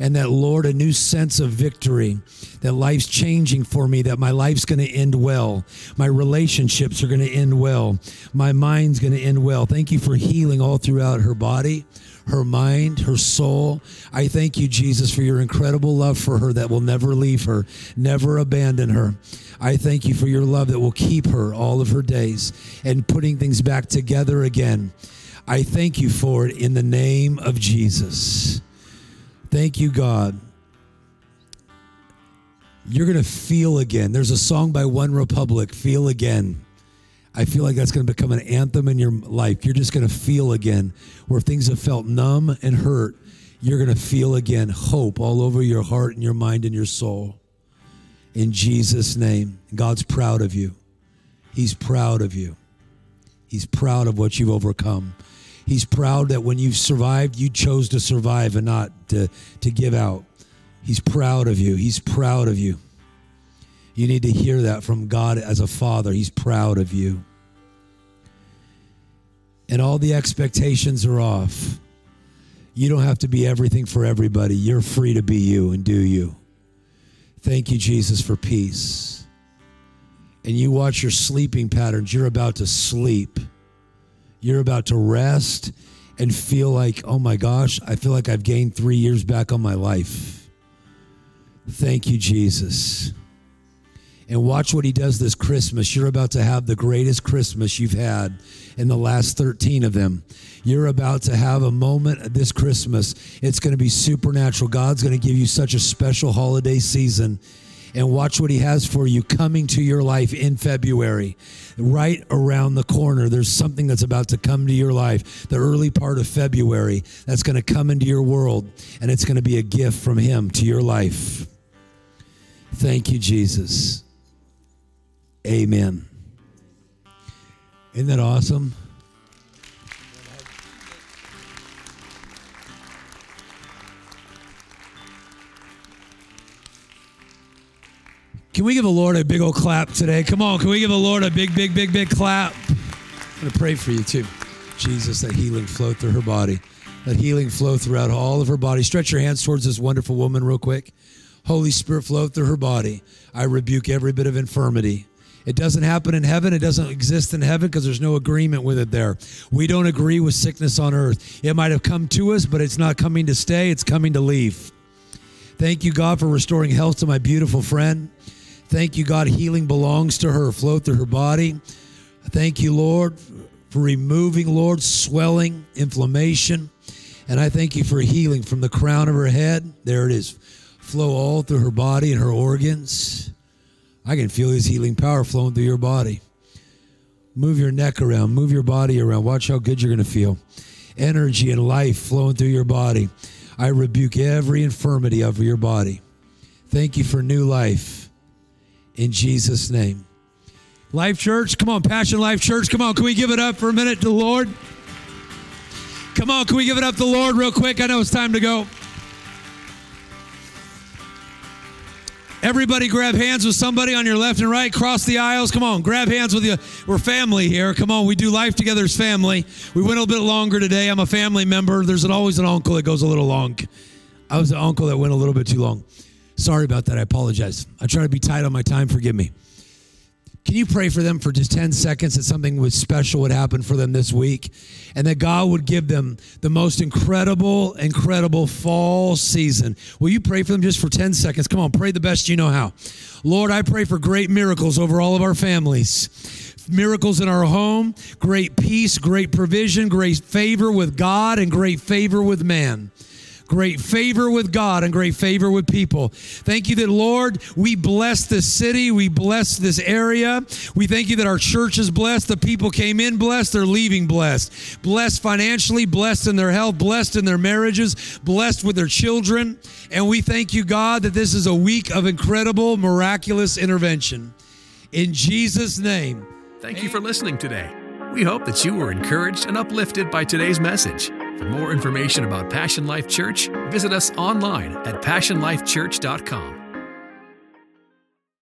and that, Lord, a new sense of victory, that life's changing for me, that my life's going to end well. My relationships are going to end well. My mind's going to end well. Thank you for healing all throughout her body, her mind, her soul. I thank you, Jesus, for your incredible love for her that will never leave her, never abandon her. I thank you for your love that will keep her all of her days and putting things back together again. I thank you for it in the name of Jesus. Thank you, God. You're going to feel again. There's a song by OneRepublic, Feel Again. I feel like that's going to become an anthem in your life. You're just going to feel again where things have felt numb and hurt. You're going to feel again hope all over your heart and your mind and your soul. In Jesus' name, God's proud of you. He's proud of you. He's proud of what you've overcome. He's proud that when you've survived, you chose to survive and not to, to give out. He's proud of you. He's proud of you. You need to hear that from God as a father. He's proud of you. And all the expectations are off. You don't have to be everything for everybody. You're free to be you and do you. Thank you, Jesus, for peace. and you watch your sleeping patterns, you're about to sleep. You're about to rest and feel like, oh my gosh, I feel like I've gained three years back on my life. Thank you, Jesus. And watch what he does this Christmas. You're about to have the greatest Christmas you've had in the last 13 of them. You're about to have a moment this Christmas. It's going to be supernatural. God's going to give you such a special holiday season and watch what he has for you coming to your life in February. Right around the corner, there's something that's about to come to your life, the early part of February, that's going to come into your world, and it's going to be a gift from him to your life. Thank you, Jesus. Amen. Isn't that awesome? Can we give the Lord a big old clap today? Come on, can we give the Lord a big, big, big, big clap? I'm going to pray for you too. Jesus, that healing flow through her body. That healing flow throughout all of her body. Stretch your hands towards this wonderful woman, real quick. Holy Spirit, flow through her body. I rebuke every bit of infirmity. It doesn't happen in heaven. It doesn't exist in heaven because there's no agreement with it there. We don't agree with sickness on earth. It might have come to us, but it's not coming to stay, it's coming to leave. Thank you, God, for restoring health to my beautiful friend. Thank you, God. Healing belongs to her, flow through her body. Thank you, Lord, for removing, Lord, swelling, inflammation. And I thank you for healing from the crown of her head. There it is. Flow all through her body and her organs. I can feel his healing power flowing through your body. Move your neck around, move your body around. Watch how good you're going to feel. Energy and life flowing through your body. I rebuke every infirmity of your body. Thank you for new life in Jesus' name. Life Church, come on, Passion Life Church, come on, can we give it up for a minute to the Lord? Come on, can we give it up to the Lord real quick? I know it's time to go. Everybody grab hands with somebody on your left and right. Cross the aisles. Come on, grab hands with you. We're family here. Come on, we do life together as family. We went a little bit longer today. I'm a family member. There's an, always an uncle that goes a little long. I was the uncle that went a little bit too long. Sorry about that. I apologize. I try to be tight on my time. Forgive me. Can you pray for them for just 10 seconds that something was special would happen for them this week and that God would give them the most incredible, incredible fall season? Will you pray for them just for 10 seconds? Come on, pray the best you know how. Lord, I pray for great miracles over all of our families miracles in our home, great peace, great provision, great favor with God, and great favor with man great favor with God and great favor with people. Thank you that, Lord, we bless this city, we bless this area. We thank you that our church is blessed, the people came in blessed, they're leaving blessed. Blessed financially, blessed in their health, blessed in their marriages, blessed with their children. And we thank you, God, that this is a week of incredible, miraculous intervention. In Jesus' name. Thank you for listening today. We hope that you were encouraged and uplifted by today's message. For more information about Passion Life Church, visit us online at passionlifechurch.com.